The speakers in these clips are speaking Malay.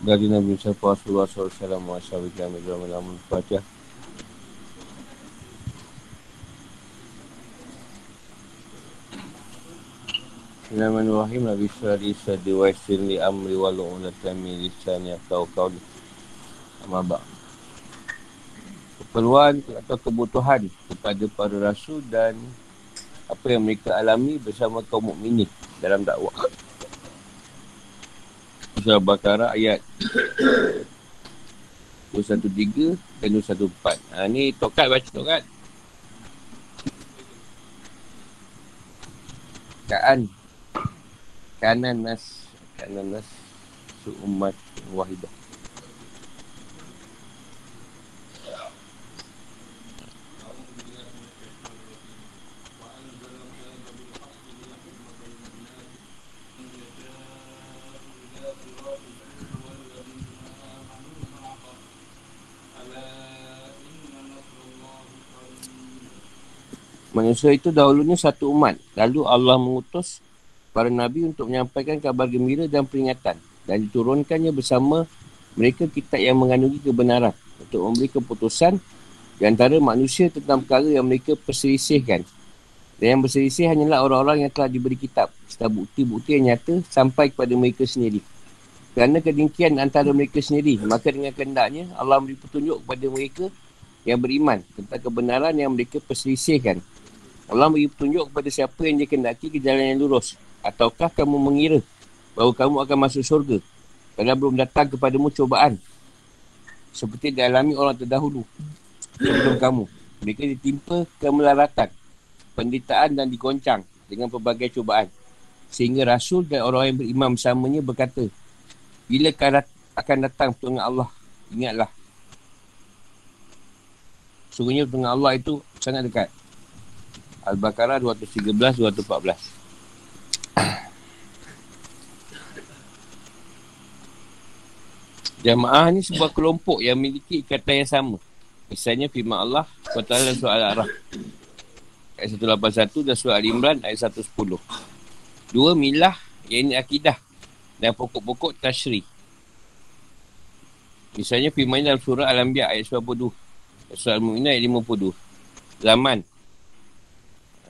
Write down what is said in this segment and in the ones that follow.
dari Nabi Muhammad Rasulullah SAW wa sallam wa sallam wa sallam Bismillahirrahmanirrahim. Nabi Sari Sadi wa Isin li amri wa lu'ulatan min lisan ya kau kau Amabak Keperluan atau kebutuhan kepada para rasul dan apa yang mereka alami bersama kaum mukminin dalam dakwah. Surah Al-Baqarah ayat 213 dan 214. Ha, ni tokat baca tokat. Kaan. Kanan nas. Kanan nas. Su'umat wahidah. Manusia itu dahulunya satu umat. Lalu Allah mengutus para Nabi untuk menyampaikan kabar gembira dan peringatan. Dan diturunkannya bersama mereka kitab yang mengandungi kebenaran. Untuk memberi keputusan di antara manusia tentang perkara yang mereka perselisihkan. Dan yang berselisih hanyalah orang-orang yang telah diberi kitab. Serta bukti-bukti yang nyata sampai kepada mereka sendiri. Kerana kedengkian antara mereka sendiri. Maka dengan kehendaknya Allah memberi petunjuk kepada mereka yang beriman tentang kebenaran yang mereka perselisihkan. Allah beri petunjuk kepada siapa yang dia kendaki ke jalan yang lurus. Ataukah kamu mengira bahawa kamu akan masuk syurga kerana belum datang kepadamu cobaan. Seperti dialami orang terdahulu sebelum kamu. Mereka ditimpa kemelaratan, penderitaan dan dikoncang dengan pelbagai cobaan. Sehingga Rasul dan orang yang beriman bersamanya berkata, Bila akan datang pertolongan Allah, ingatlah. Sungguhnya pertolongan Allah itu sangat dekat. Al-Baqarah 213 214. Jamaah ni sebuah kelompok yang memiliki ikatan yang sama. Misalnya firman Allah SWT dalam surah Al-Araf. Ayat 181 dan surah Al-Imran ayat 110. Dua milah yang ini akidah dan pokok-pokok tashri. Misalnya firman dalam surah Al-Anbiya ayat 92. Surah Al-Mu'minah ayat 52. Zaman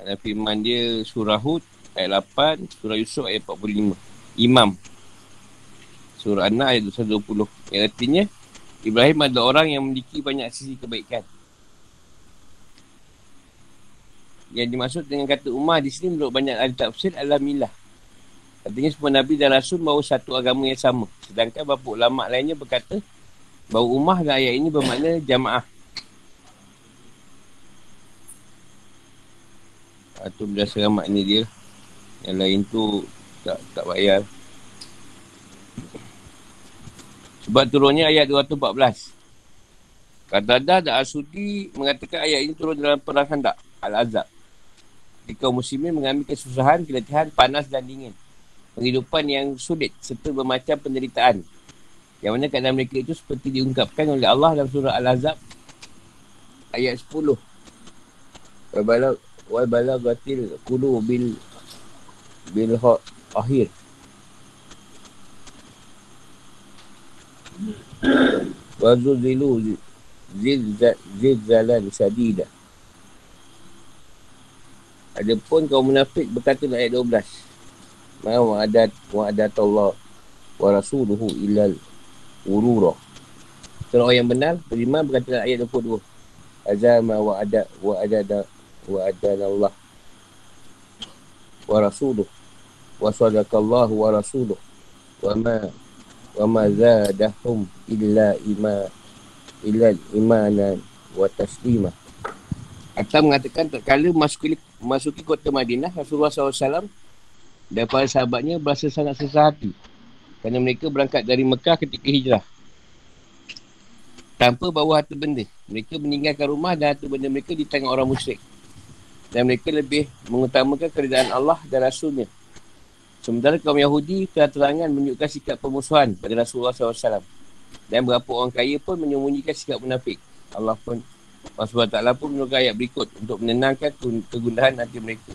dan firman dia surah Hud ayat 8, surah Yusuf ayat 45. Imam. Surah An-Nahl ayat 220. Yang artinya, Ibrahim adalah orang yang memiliki banyak sisi kebaikan. Yang dimaksud dengan kata ummah di sini menurut banyak ahli tafsir adalah milah. Artinya semua Nabi dan Rasul bahawa satu agama yang sama. Sedangkan beberapa ulama lainnya berkata bahawa ummah dan ayat ini bermakna jamaah. Itu berdasarkan makna dia. Yang lain tu Tak tak bayar. Sebab turunnya ayat 214 Kata-kata dan Asudi mengatakan ayat ini turun dalam perang handak Al-Azab Ketika muslimin mengalami kesusahan, keletihan, panas dan dingin. Penghidupan yang sulit serta bermacam penderitaan. Yang mana keadaan mereka itu seperti diungkapkan oleh Allah dalam surah Al-Azab Ayat 10 Wabalau wal balagatil kulu bil bil akhir wa zuzilu zilzalan sadida Adapun kaum munafik berkata dalam ayat 12 Ma wa'adat wa'adat Allah wa rasuluhu ilal urura Kalau orang yang benar, beriman berkata dalam ayat 22 Azama wa'adat wa'adat wa adana Allah wa rasuluh wa sadaqallahu wa rasuluh wa ma wa ma zadahum illa ima illa imanan wa taslima Atta mengatakan tak kala masuki, masuki kota Madinah Rasulullah SAW dan para sahabatnya berasa sangat susah hati kerana mereka berangkat dari Mekah ketika hijrah. Tanpa bawa harta benda. Mereka meninggalkan rumah dan harta benda mereka di tangan orang musyrik dan mereka lebih mengutamakan keridaan Allah dan Rasulnya. Sementara kaum Yahudi telah terangan menunjukkan sikap pemusuhan pada Rasulullah SAW. Dan beberapa orang kaya pun menyembunyikan sikap munafik. Allah pun, Allah SWT pun menurut ayat berikut untuk menenangkan kegundahan hati mereka.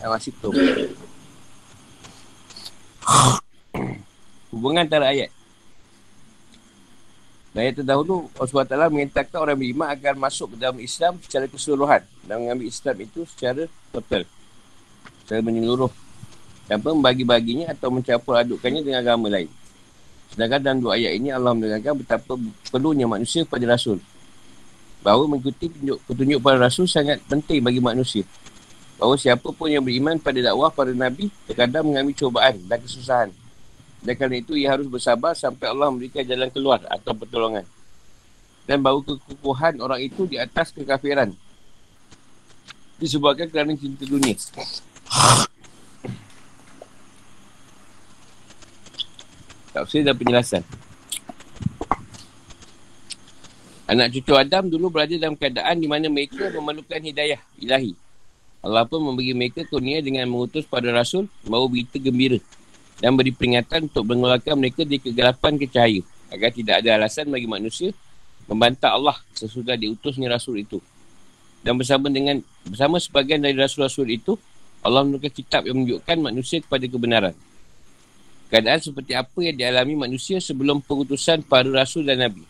Dan masih. Hubungan antara ayat. Dan yang terdahulu, Allah SWT mengatakan orang beriman akan masuk ke dalam Islam secara keseluruhan. Dan mengambil Islam itu secara total. Secara menyeluruh. Tanpa membagi-baginya atau mencampur adukkannya dengan agama lain. Sedangkan dalam dua ayat ini Allah menerangkan betapa perlunya manusia kepada Rasul. Bahawa mengikuti petunjuk, petunjuk para Rasul sangat penting bagi manusia. Bahawa siapa pun yang beriman pada dakwah para Nabi terkadang mengalami cobaan dan kesusahan. Dan kerana itu ia harus bersabar sampai Allah memberikan jalan keluar atau pertolongan. Dan bahawa kekukuhan orang itu di atas kekafiran. Disebabkan kerana cinta dunia. Tafsir dan penjelasan. Anak cucu Adam dulu berada dalam keadaan di mana mereka memerlukan hidayah ilahi. Allah pun memberi mereka kurnia dengan mengutus pada Rasul bahawa berita gembira dan beri peringatan untuk mengeluarkan mereka di kegelapan ke cahaya agar tidak ada alasan bagi manusia membantah Allah sesudah diutusnya Rasul itu. Dan bersama dengan bersama sebagian dari Rasul-Rasul itu, Allah menurunkan kitab yang menunjukkan manusia kepada kebenaran. Keadaan seperti apa yang dialami manusia sebelum pengutusan para Rasul dan Nabi.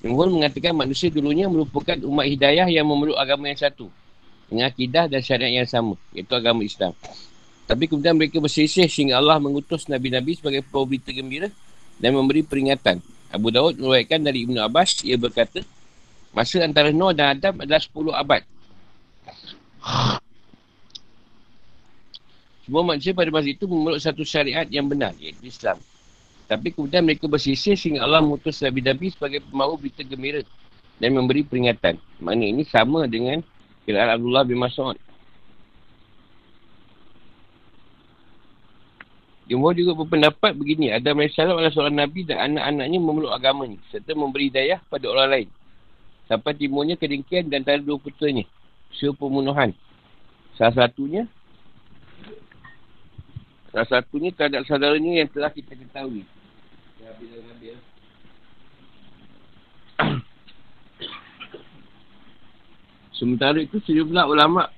Jumhur mengatakan manusia dulunya merupakan umat hidayah yang memeluk agama yang satu. Dengan akidah dan syariat yang sama, iaitu agama Islam. Tapi kemudian mereka berselisih sehingga Allah mengutus Nabi-Nabi sebagai pembawa berita gembira dan memberi peringatan. Abu Daud meruatkan dari Ibn Abbas, ia berkata, masa antara Noah dan Adam adalah 10 abad. Semua manusia pada masa itu memeluk satu syariat yang benar, iaitu Islam. Tapi kemudian mereka bersisir sehingga Allah mengutus Nabi-Nabi sebagai pembawa berita gembira dan memberi peringatan. Makna ini sama dengan kiraan Abdullah bin Mas'ud Jumhur juga berpendapat begini. Adam AS adalah seorang Nabi dan anak-anaknya memeluk agama ni. Serta memberi daya pada orang lain. Sampai timurnya kedengkian dan antara dua putranya. Usia pembunuhan. Salah satunya. Salah satunya terhadap saudaranya yang telah kita ketahui. Sementara itu sejumlah ulama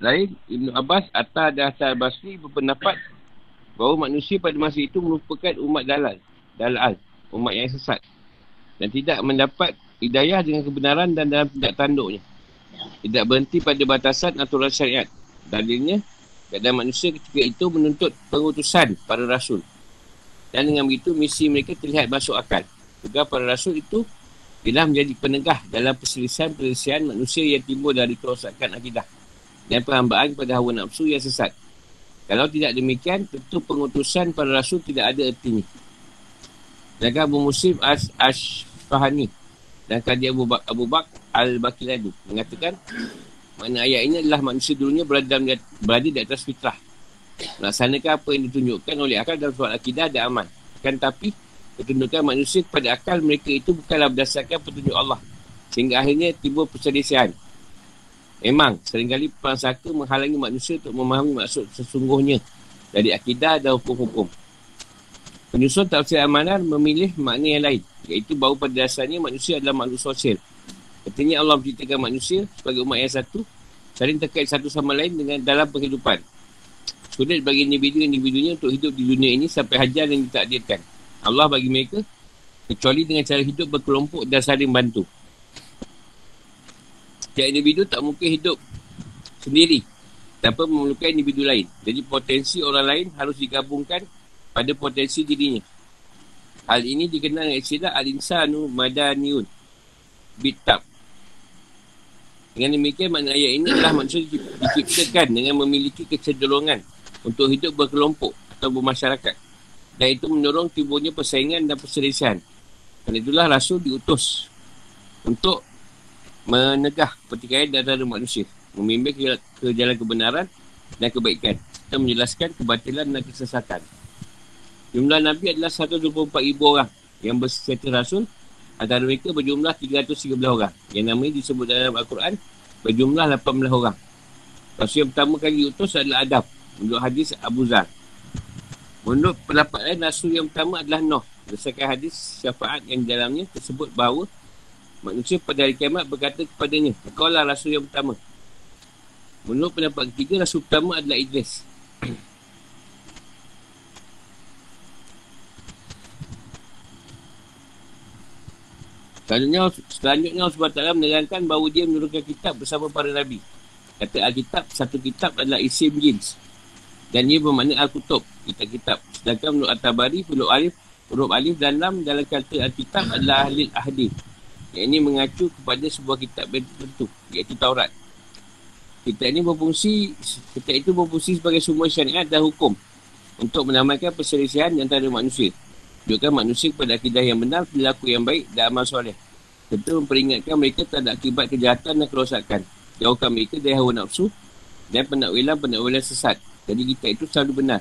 lain Ibn Abbas, Atta dan Hassan Basri berpendapat bahawa manusia pada masa itu merupakan umat dalal, dalal, umat yang sesat dan tidak mendapat hidayah dengan kebenaran dan dalam tindak tanduknya. Tidak berhenti pada batasan aturan syariat. Dalilnya, keadaan manusia ketika itu menuntut pengutusan para rasul. Dan dengan begitu, misi mereka terlihat masuk akal. Juga para rasul itu telah menjadi penegah dalam perselisihan-perselisihan manusia yang timbul dari kerosakan akidah dan perhambaan pada hawa nafsu yang sesat. Kalau tidak demikian, tentu pengutusan para rasul tidak ada artinya. Jaga Abu Muslim As-Ashfahani dan Qadi Abu, Bak Abu Bak Al-Bakilani mengatakan mana ayat ini adalah manusia dulunya berada, berada di atas fitrah. Melaksanakan apa yang ditunjukkan oleh akal dalam soal akidah dan aman. Kan tapi, ketundukan manusia kepada akal mereka itu bukanlah berdasarkan petunjuk Allah. Sehingga akhirnya timbul perselisihan. Memang, seringkali perang saka menghalangi manusia untuk memahami maksud sesungguhnya dari akidah dan hukum-hukum. Penyusun tafsir amanan memilih makna yang lain, iaitu bahawa pada dasarnya manusia adalah makhluk sosial. Artinya Allah menciptakan manusia sebagai umat yang satu, saling terkait satu sama lain dengan dalam kehidupan. Sulit bagi individu-individunya untuk hidup di dunia ini sampai hajar yang ditakdirkan. Allah bagi mereka, kecuali dengan cara hidup berkelompok dan saling bantu. Setiap individu tak mungkin hidup sendiri tanpa memerlukan individu lain. Jadi potensi orang lain harus digabungkan pada potensi dirinya. Hal ini dikenal dengan istilah Al-Insanu Madaniun. Bitab. Dengan demikian makna ayat ini adalah manusia diciptakan dengan memiliki kecenderungan untuk hidup berkelompok atau bermasyarakat. Dan itu mendorong timbulnya persaingan dan perselisihan. Dan itulah Rasul diutus untuk menegah pertikaian antara manusia. Memimpin ke, jalan kebenaran dan kebaikan. Dan menjelaskan kebatilan dan kesesatan. Jumlah Nabi adalah 124 ribu orang yang berserta Rasul. Antara mereka berjumlah 313 orang. Yang namanya disebut dalam Al-Quran berjumlah 18 orang. Rasul yang pertama kali diutus adalah Adam. Menurut hadis Abu Zar. Menurut pendapat lain, Rasul yang pertama adalah Noh. Berdasarkan hadis syafaat yang dalamnya tersebut bahawa Manusia pada hari kiamat berkata kepadanya, Kau lah rasul yang pertama. Menurut pendapat ketiga, rasul pertama adalah Idris. Selanjutnya, selanjutnya Allah SWT menerangkan bahawa dia menurunkan kitab bersama para Nabi. Kata Alkitab, satu kitab adalah isim jins. Dan ia bermakna Al-Kutub, kitab-kitab. Sedangkan menurut At-Tabari, huruf alif, huruf alif dan lam dalam kata Alkitab adalah ahli ahdi. Yang ini mengacu kepada sebuah kitab tertentu, iaitu Taurat. Kitab ini berfungsi, kitab itu berfungsi sebagai sumber syariat dan hukum untuk menamakan perselisihan antara manusia. Tunjukkan manusia kepada akidah yang benar, perilaku yang baik dan amal soleh. Serta memperingatkan mereka tak ada akibat kejahatan dan kerosakan. Jauhkan mereka dari hawa nafsu dan penakwilan-penakwilan sesat. Jadi kita itu selalu benar.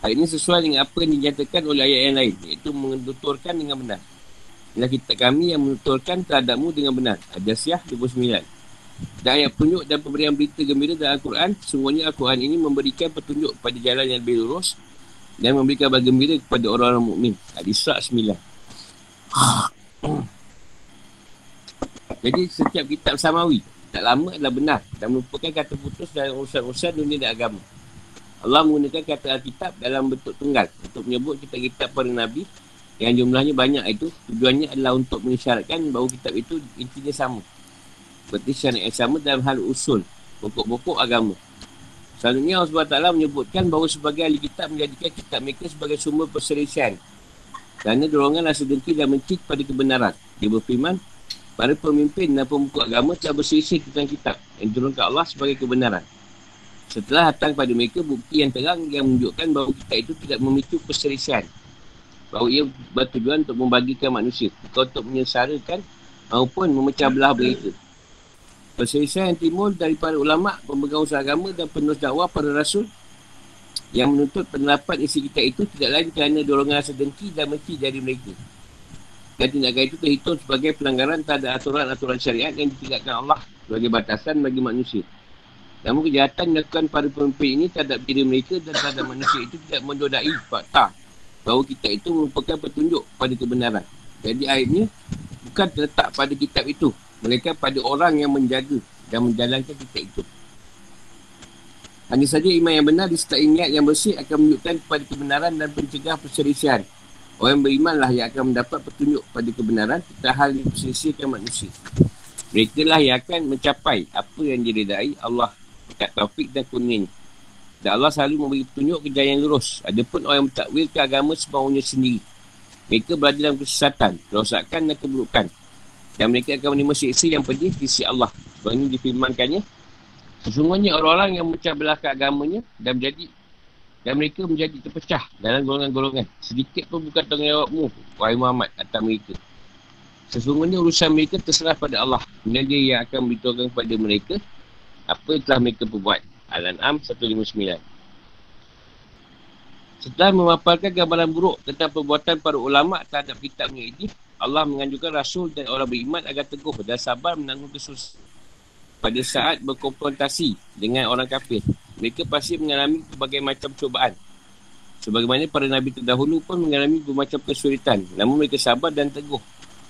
Hal ini sesuai dengan apa yang dinyatakan oleh ayat yang lain. Iaitu menuturkan dengan benar. Inilah kita kami yang menuturkan terhadapmu dengan benar. Adjasiah 29. Dan ayat petunjuk dan pemberian berita gembira dalam Al-Quran. Semuanya Al-Quran ini memberikan petunjuk pada jalan yang lebih lurus dan memberikan kabar gembira kepada orang-orang mukmin. Al-Isra' 9. Jadi setiap kitab samawi tak lama adalah benar dan merupakan kata putus dalam urusan-urusan dunia dan agama. Allah menggunakan kata Alkitab dalam bentuk tunggal untuk menyebut kitab-kitab para Nabi yang jumlahnya banyak itu tujuannya adalah untuk mengisyaratkan bahawa kitab itu intinya sama. Seperti syariat yang sama dalam hal usul, pokok-pokok agama. Selanjutnya Allah SWT menyebutkan bahawa sebagai ahli kitab menjadikan kitab mereka sebagai sumber perselisihan. Kerana dorongan rasa dengki dan mencik pada kebenaran. Dia berfirman, para pemimpin dan pembuka agama telah berselisih tentang kitab yang diturunkan Allah sebagai kebenaran. Setelah datang pada mereka bukti yang terang yang menunjukkan bahawa kitab itu tidak memicu perselisihan. Bahawa ia bertujuan untuk membagikan manusia. Bukan untuk menyesarakan maupun memecah belah mereka. Perselisihan yang timbul daripada ulama, pemegang usaha agama dan penulis dakwah para rasul yang menuntut pendapat isi kitab itu tidak lain kerana dorongan rasa dengki dan menti dari mereka. Dan tindakan itu terhitung sebagai pelanggaran terhadap aturan-aturan syariat yang ditinggalkan Allah sebagai batasan bagi manusia. Namun kejahatan dilakukan para pemimpin ini terhadap diri mereka dan terhadap manusia itu tidak mendodai fakta bahawa kitab itu merupakan petunjuk pada kebenaran. Jadi akhirnya bukan terletak pada kitab itu mereka pada orang yang menjaga dan menjalankan kitab itu. Hanya saja iman yang benar disertai niat yang bersih akan menunjukkan kepada kebenaran dan pencegah perselisihan. Orang berimanlah yang akan mendapat petunjuk pada kebenaran tentang hal yang perselisihkan manusia. Mereka lah yang akan mencapai apa yang diredai Allah dekat taufik dan kuning. Dan Allah selalu memberi petunjuk ke jalan yang lurus. Adapun orang yang mentakwil ke agama semaunya sendiri. Mereka berada dalam kesesatan, kerosakan dan keburukan. Dan mereka akan menerima siksa yang pedih di sisi Allah. Sebab ini difirmankannya. Sesungguhnya orang-orang yang memecah belah ke agamanya dan menjadi dan mereka menjadi terpecah dalam golongan-golongan. Sedikit pun bukan tanggungjawabmu, wahai Muhammad, atas mereka. Sesungguhnya urusan mereka terserah pada Allah. Dan dia yang akan beritahukan kepada mereka apa yang telah mereka perbuat. Al-An'am 159. Setelah memaparkan gambaran buruk tentang perbuatan para ulama terhadap kitabnya ini, Allah menganjurkan Rasul dan orang beriman agar teguh dan sabar menanggung kesus pada saat berkonfrontasi dengan orang kafir. Mereka pasti mengalami berbagai macam cubaan. Sebagaimana para Nabi terdahulu pun mengalami bermacam kesulitan. Namun mereka sabar dan teguh.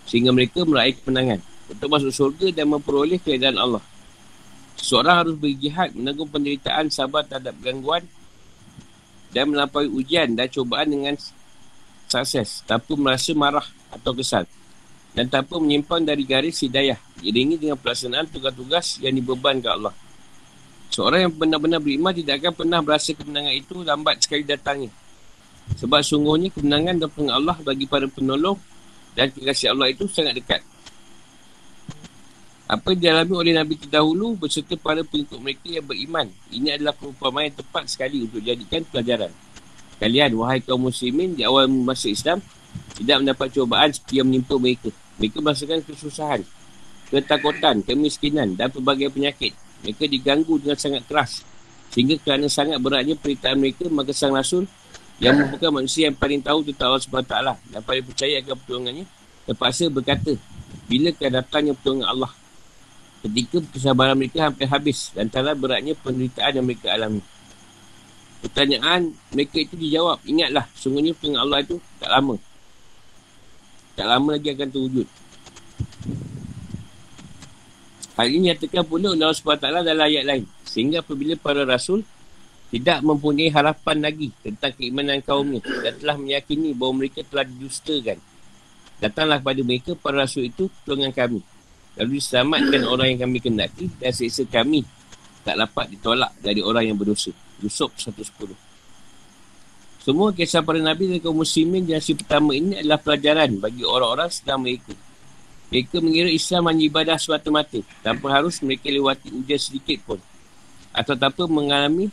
Sehingga mereka meraih kemenangan. Untuk masuk surga dan memperoleh keadaan Allah. Seseorang harus berjihad menanggung penderitaan sabar terhadap gangguan dan melampaui ujian dan cubaan dengan sukses tanpa merasa marah atau kesal dan tanpa menyimpang dari garis hidayah diiringi dengan pelaksanaan tugas-tugas yang dibebankan Allah. Seorang yang benar-benar beriman tidak akan pernah berasa kemenangan itu lambat sekali datangnya. Sebab sungguhnya kemenangan pengen Allah bagi para penolong dan kekasih Allah itu sangat dekat. Apa yang dialami oleh Nabi terdahulu berserta para pengikut mereka yang beriman. Ini adalah perumpamaan yang tepat sekali untuk jadikan pelajaran. Kalian, wahai kaum muslimin di awal masa Islam, tidak mendapat cubaan yang menimpa mereka. Mereka merasakan kesusahan, ketakutan, kemiskinan dan pelbagai penyakit. Mereka diganggu dengan sangat keras. Sehingga kerana sangat beratnya peritaan mereka, maka sang Rasul yang merupakan manusia yang paling tahu tentang Allah SWT dan paling percaya akan pertolongannya, terpaksa berkata, bila akan datangnya pertolongan Allah? Ketika kesabaran mereka hampir habis dan antara beratnya penderitaan yang mereka alami. Pertanyaan mereka itu dijawab. Ingatlah, sungguhnya pertolongan Allah itu tak lama. Tak lama lagi akan terwujud. Hal ini nyatakan pula Allah SWT dalam ayat lain. Sehingga apabila para rasul tidak mempunyai harapan lagi tentang keimanan kaumnya dan telah meyakini bahawa mereka telah didustakan Datanglah kepada mereka para rasul itu tolongan kami. Lalu diselamatkan orang yang kami kendaki dan seksa kami tak dapat ditolak dari orang yang berdosa. Yusuf 110. Semua kisah para Nabi dan kaum muslimin generasi pertama ini adalah pelajaran bagi orang-orang sedang mereka. Mereka mengira Islam hanya ibadah semata-mata tanpa harus mereka lewati ujian sedikit pun. Atau tanpa mengalami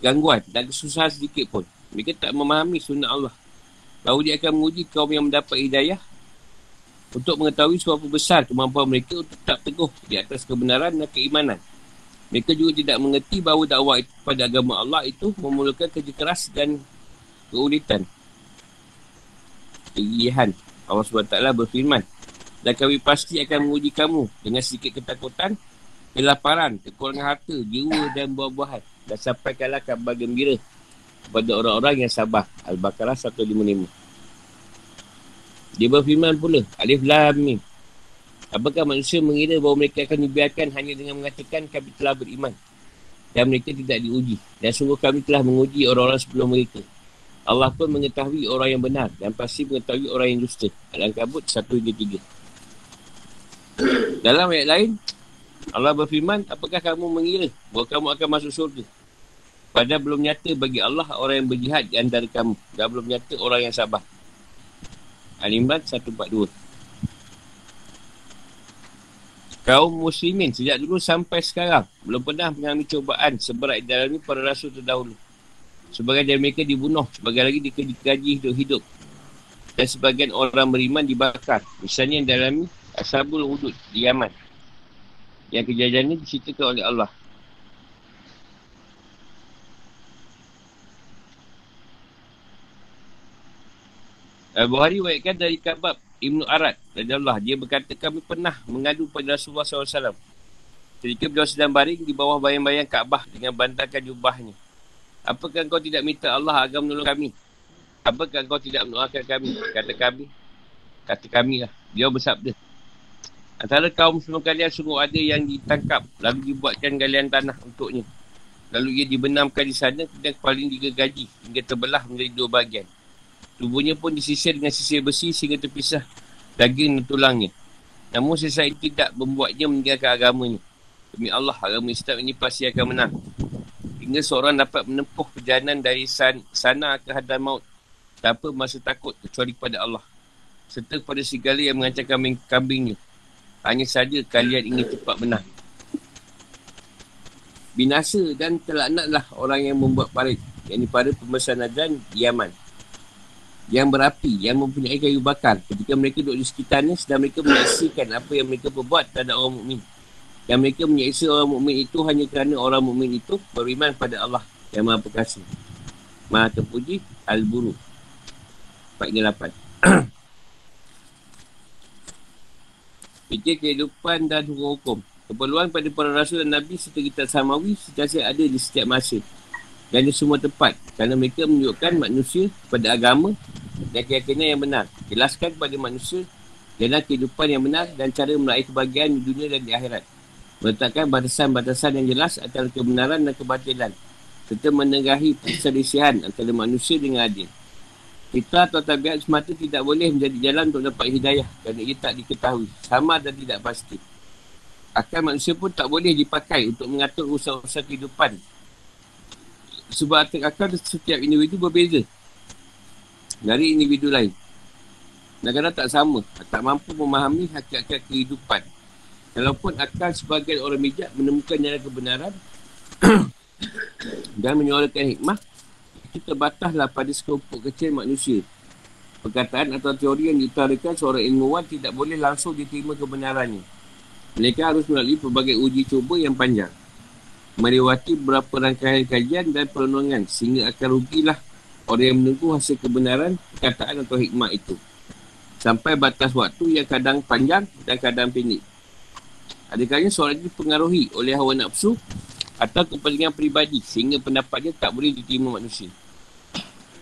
gangguan dan kesusahan sedikit pun. Mereka tak memahami sunnah Allah. Bahawa dia akan menguji kaum yang mendapat hidayah untuk mengetahui seberapa besar kemampuan mereka untuk tetap teguh di atas kebenaran dan keimanan. Mereka juga tidak mengerti bahawa dakwah pada agama Allah itu memerlukan kerja keras dan keulitan. Kegigihan. Allah SWT berfirman. Dan kami pasti akan menguji kamu dengan sedikit ketakutan, kelaparan, kekurangan harta, jiwa dan buah-buahan dan sampaikanlah kabar gembira kepada orang-orang yang sabar. Al-Baqarah 155. Dia berfirman pula, Alif Lam Mim. Apakah manusia mengira bahawa mereka akan dibiarkan hanya dengan mengatakan kami telah beriman dan mereka tidak diuji. Dan sungguh kami telah menguji orang-orang sebelum mereka. Allah pun mengetahui orang yang benar dan pasti mengetahui orang yang dusta. Al-Ankabut 1 hingga 3. Dalam ayat lain, Allah berfirman, apakah kamu mengira bahawa kamu akan masuk surga? Padahal belum nyata bagi Allah orang yang berjihad di antara kamu. Dan belum nyata orang yang sabar. Al-Imran 142. Kaum muslimin sejak dulu sampai sekarang belum pernah mengalami cobaan seberat dalam para rasul terdahulu. Sebagian dari mereka dibunuh, sebagian lagi dikaji hidup-hidup. Dan sebagian orang beriman dibakar. Misalnya yang dalam Ashabul Hudud di Yaman. Yang kejadian ini diceritakan oleh Allah. Al-Bukhari waitkan dari Kabab Ibn Arad dari Allah. Dia berkata kami pernah mengadu pada Rasulullah SAW. Ketika beliau sedang baring di bawah bayang-bayang Kaabah dengan bantakan jubahnya. Apakah kau tidak minta Allah agar menolong kami? Apakah kau tidak mendoakan kami? Kata kami. Kata kami lah. Dia bersabda. Antara kaum semua kalian sungguh ada yang ditangkap lalu dibuatkan galian tanah untuknya. Lalu ia dibenamkan di sana dan kepala ini digergaji hingga terbelah menjadi dua bahagian. Tubuhnya pun disisir dengan sisir besi sehingga terpisah daging dan tulangnya. Namun sisa itu tidak membuatnya meninggalkan agamanya. Demi Allah, agama Islam ini pasti akan menang. Hingga seorang dapat menempuh perjalanan dari san, sana ke hadar maut tanpa masa takut kecuali kepada Allah. Serta kepada segala yang mengancam kambing kambingnya. Hanya saja kalian ingin cepat menang. Binasa dan terlaknatlah orang yang membuat parit. Yang ini pada pembesaran di Yaman. Yang berapi, yang mempunyai kayu bakar. Ketika mereka duduk di sekitarnya, sedang mereka menyaksikan apa yang mereka perbuat terhadap orang mukmin. Yang mereka menyeksa orang mukmin itu hanya kerana orang mukmin itu beriman pada Allah yang maha perkasa. Maha terpuji, Al-Buru. 4 8. Fikir kehidupan dan hukum-hukum. Keperluan pada para rasul dan nabi serta kitab samawi sentiasa ada di setiap masa. Dan di semua tempat. Kerana mereka menunjukkan manusia pada agama dan keyakinan yang benar. Jelaskan kepada manusia jalan kehidupan yang benar dan cara meraih kebahagiaan di dunia dan di akhirat. Meletakkan batasan-batasan yang jelas antara kebenaran dan kebatilan. Serta menegahi perselisihan antara manusia dengan adil. Kita atau tabiat semata tidak boleh menjadi jalan untuk dapat hidayah kerana ia tak diketahui, sama dan tidak pasti. Akal manusia pun tak boleh dipakai untuk mengatur usaha-usaha kehidupan. Sebab akal setiap individu berbeza dari individu lain. Kadang-kadang tak sama, tak mampu memahami hakikat kehidupan. Walaupun akal sebagai orang bijak menemukan jalan kebenaran dan menyuarakan hikmah, itu terbataslah pada sekelompok kecil manusia. Perkataan atau teori yang diutarakan seorang ilmuwan tidak boleh langsung diterima kebenarannya. Mereka harus melalui pelbagai uji cuba yang panjang. Melewati beberapa rangkaian kajian dan perenungan sehingga akan rugilah orang yang menunggu hasil kebenaran perkataan atau hikmah itu. Sampai batas waktu yang kadang panjang dan kadang pendek. Adakahnya seorang itu dipengaruhi oleh hawa nafsu atau kepentingan peribadi sehingga pendapatnya tak boleh diterima manusia.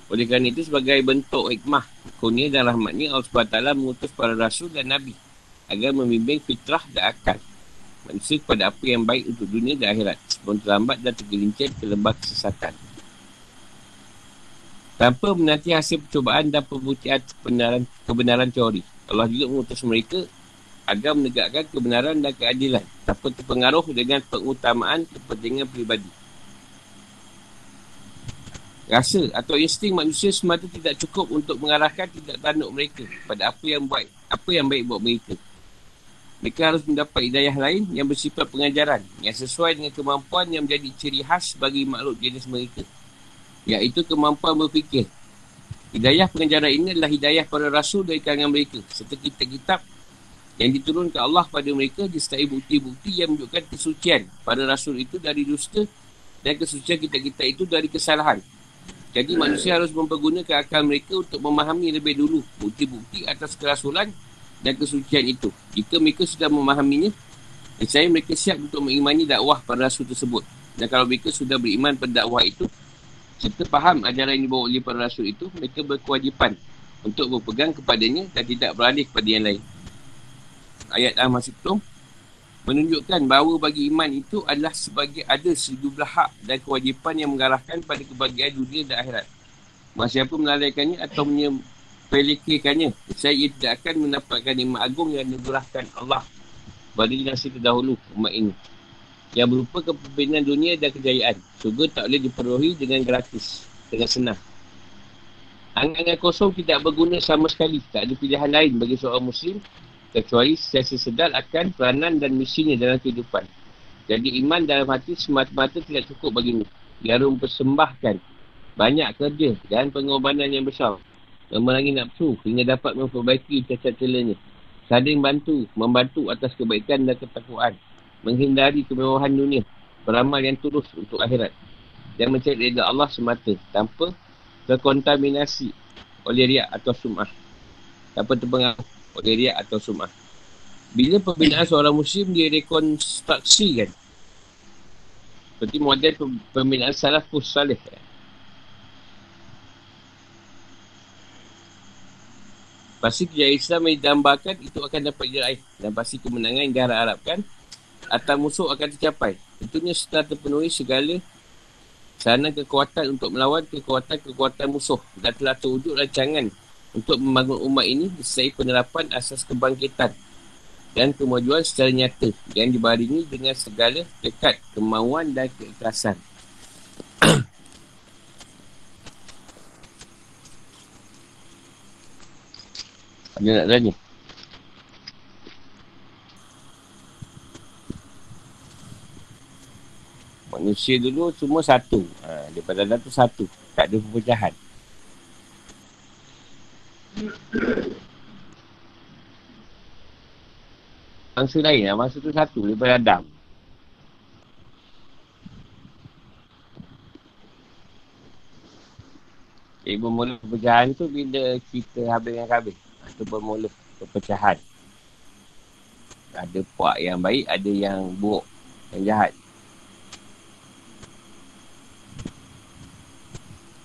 Oleh kerana itu sebagai bentuk hikmah, kurnia dan rahmatnya Allah SWT mengutus para rasul dan nabi agar membimbing fitrah dan akal manusia kepada apa yang baik untuk dunia dan akhirat sebelum terlambat dan tergelincir ke lembah kesesatan. Tanpa menanti hasil percubaan dan pembuktian kebenaran, kebenaran teori. Allah juga mengutus mereka agar menegakkan kebenaran dan keadilan tanpa terpengaruh dengan pengutamaan kepentingan peribadi. Rasa atau insting manusia semata tidak cukup untuk mengarahkan tidak tanduk mereka pada apa yang baik, apa yang baik buat mereka. Mereka harus mendapat hidayah lain yang bersifat pengajaran yang sesuai dengan kemampuan yang menjadi ciri khas bagi makhluk jenis mereka. Iaitu kemampuan berfikir. Hidayah pengajaran ini adalah hidayah para rasul dari kalangan mereka serta kitab-kitab yang diturunkan Allah pada mereka disertai bukti-bukti yang menunjukkan kesucian para rasul itu dari dusta dan kesucian kita-kita itu dari kesalahan. Jadi manusia harus mempergunakan akal mereka untuk memahami lebih dulu bukti-bukti atas kerasulan dan kesucian itu. Jika mereka sudah memahaminya, saya mereka siap untuk mengimani dakwah pada rasul tersebut. Dan kalau mereka sudah beriman pada dakwah itu, serta faham ajaran yang dibawa oleh para rasul itu, mereka berkewajipan untuk berpegang kepadanya dan tidak beralih kepada yang lain. Ayat Al-Masyikum menunjukkan bahawa bagi iman itu adalah sebagai ada sejumlah hak dan kewajipan yang mengarahkan pada kebahagiaan dunia dan akhirat. Masa siapa melalaikannya atau menyepelekikannya, saya tidak akan mendapatkan nikmat agung yang diberahkan Allah pada dinasti terdahulu umat ini. Yang berupa kepimpinan dunia dan kejayaan. Surga tak boleh diperohi dengan gratis, dengan senang. Angan-angan kosong tidak berguna sama sekali. Tak ada pilihan lain bagi seorang Muslim kecuali sesi sedar akan peranan dan misinya dalam kehidupan. Jadi iman dalam hati semata-mata tidak cukup baginya. Dia harus mempersembahkan banyak kerja dan pengorbanan yang besar. Memerangi nafsu hingga dapat memperbaiki cacat celanya. Saling bantu, membantu atas kebaikan dan ketakwaan. Menghindari kemewahan dunia. Beramal yang tulus untuk akhirat. Dan mencari reda Allah semata tanpa terkontaminasi oleh riak atau sum'ah. Tanpa terpengaruh oleh riak atau sum'ah. Bila pembinaan seorang muslim dia rekonstruksikan seperti model pembinaan salafus salih Pasti kejayaan Islam yang didambakan itu akan dapat diraih dan pasti kemenangan yang diharapkan atau musuh akan tercapai. Tentunya setelah terpenuhi segala sana kekuatan untuk melawan kekuatan-kekuatan musuh dan telah terwujud rancangan untuk membangun umat ini disertai penerapan asas kebangkitan dan kemajuan secara nyata yang dibaringi dengan segala dekat kemauan dan keikhlasan. Ada nak tanya? Manusia dulu semua satu. Ha, daripada dalam tu satu. Tak ada perpecahan. Bangsa lain lah. Bangsa tu satu daripada Adam. Jadi bermula perpecahan tu bila kita habis dengan habis. Itu bermula perpecahan. Ada puak yang baik, ada yang buruk, yang jahat.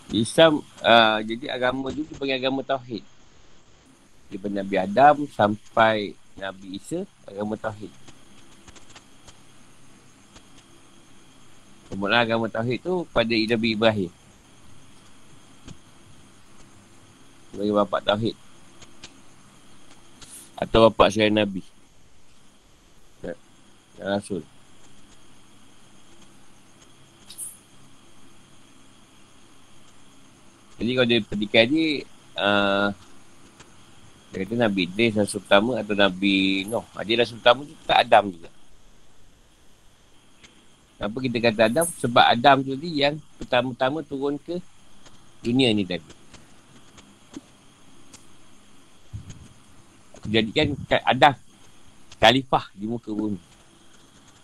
Islam, uh, jadi agama tu dipanggil agama Tauhid daripada Nabi Adam sampai Nabi Isa agama Tauhid. Kemudian agama Tauhid tu pada Nabi Ibrahim. Bagi bapak Tauhid. Atau bapak saya Nabi. Ya. Rasul. Jadi kalau dia petikan ni, uh, dia kata Nabi Idris Rasul pertama atau Nabi Noh. Dia Rasul pertama tu tak Adam juga. Kenapa kita kata Adam? Sebab Adam tu tadi yang pertama-tama turun ke dunia ni tadi. Jadikan Adam khalifah di muka bumi.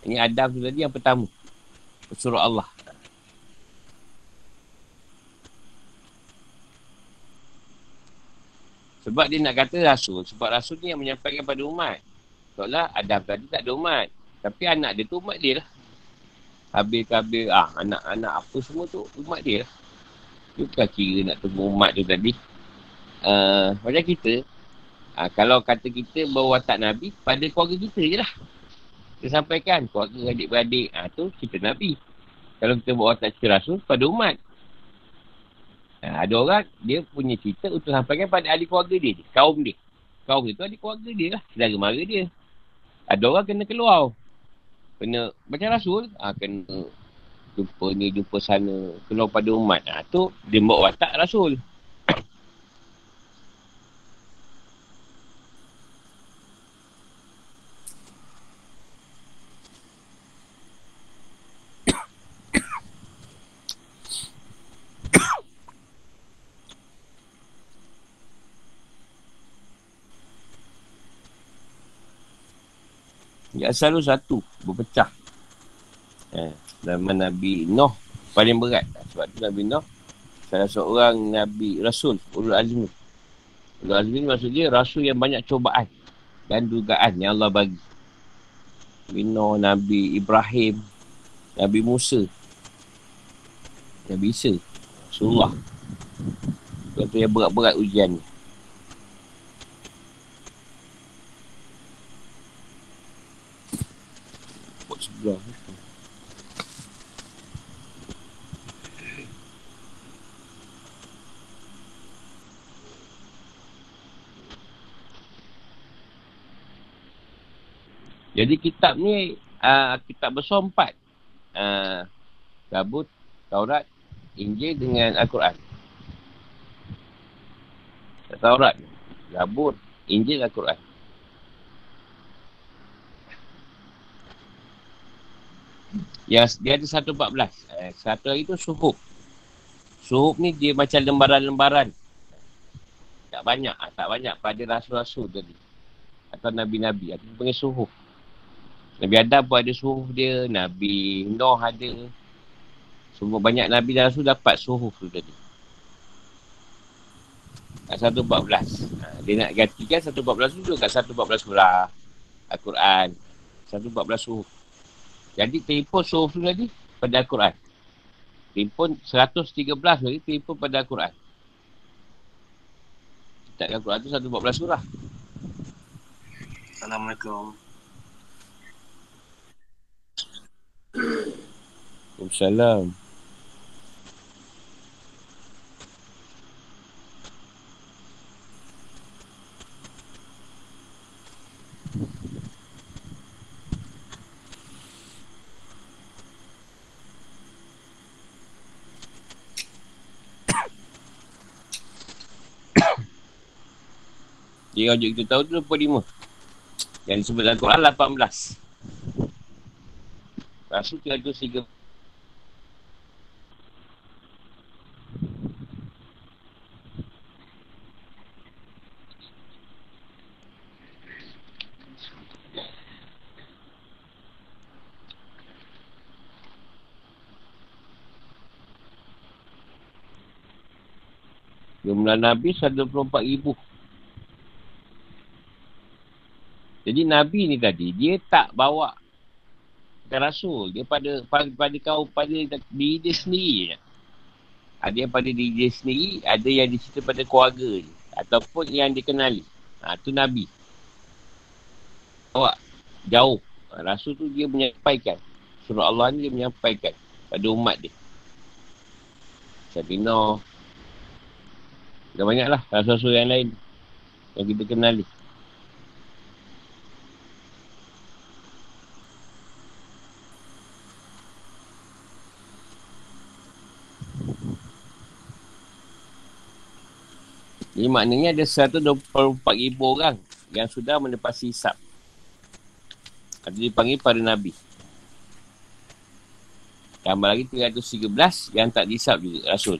Ini Adam tu tadi yang pertama. Surah Allah. Sebab dia nak kata rasul. Sebab rasul ni yang menyampaikan pada umat. Seolah Adam tadi tak ada umat. Tapi anak dia tu umat dia lah. Habis-habis ah, anak-anak apa semua tu umat dia lah. Dia bukan kira nak tunggu umat tu tadi. Uh, macam kita. Uh, kalau kata kita bawa watak Nabi, pada keluarga kita je lah. Kita sampaikan keluarga adik-beradik. Ah, tu kita Nabi. Kalau kita bawa watak cerita rasul, pada umat. Ha, ada orang, dia punya cerita untuk sampaikan pada ahli keluarga dia, kaum dia. Kaum dia tu ahli keluarga dia lah, saudara mara dia. Ada orang kena keluar. Kena, macam Rasul, ha, kena jumpa ni, jumpa sana, keluar pada umat. Ha, tu, dia bawa watak Rasul. Ya selalu satu berpecah. Eh, zaman Nabi Noh paling berat. Sebab tu Nabi Noh salah seorang Nabi Rasul Ulul Azmi. Ulul Azmi maksudnya Rasul yang banyak cobaan dan dugaan yang Allah bagi. Nabi Noh, Nabi Ibrahim, Nabi Musa, Nabi Isa, Rasulullah. Itu yang berat-berat ujian sebelah. Jadi kitab ni uh, kitab besar empat. Uh, Zabut, Taurat, Injil dengan Al-Quran. Taurat, Zabur, Injil, Al-Quran. Yang dia ada 114. Eh, satu lagi tu suhub. Suhub ni dia macam lembaran-lembaran. Tak banyak. Ah, tak banyak pada rasul-rasul tadi. Atau nabi-nabi. Itu panggil suhub. Nabi Adam pun ada suhub dia. Nabi Noh ada. Semua banyak nabi dan rasul dapat suhub tu tadi. Kat 114. Ha, dia nak gantikan 114 tu kat 114 surah. Al-Quran. 114 suhub. Jadi telefon suruh tadi pada Al-Quran. Telefon 113 lagi telefon pada Al-Quran. Tak Al-Quran tu 114 surah. Assalamualaikum. Assalamualaikum. Dia yang kita tahu tu 25. Yang disebut dalam Quran 18. Rasul 303. Jumlah Nabi 124 ribu. Jadi Nabi ni tadi, dia tak bawa ke Rasul. Dia pada pada, pada kau, pada diri dia sendiri je. Ada yang pada diri dia sendiri, ada yang dicerita pada keluarga je. Ataupun yang dikenali. Ha, tu Nabi. Bawa jauh. Rasul tu dia menyampaikan. Surah Allah ni dia menyampaikan pada umat dia. Sabina. Dah banyak lah rasul-rasul yang lain. Yang kita kenali. Jadi maknanya ada 124 ribu orang yang sudah menepasi hisap. Ada dipanggil para Nabi. Tambah lagi 313 yang tak dihisap juga Rasul.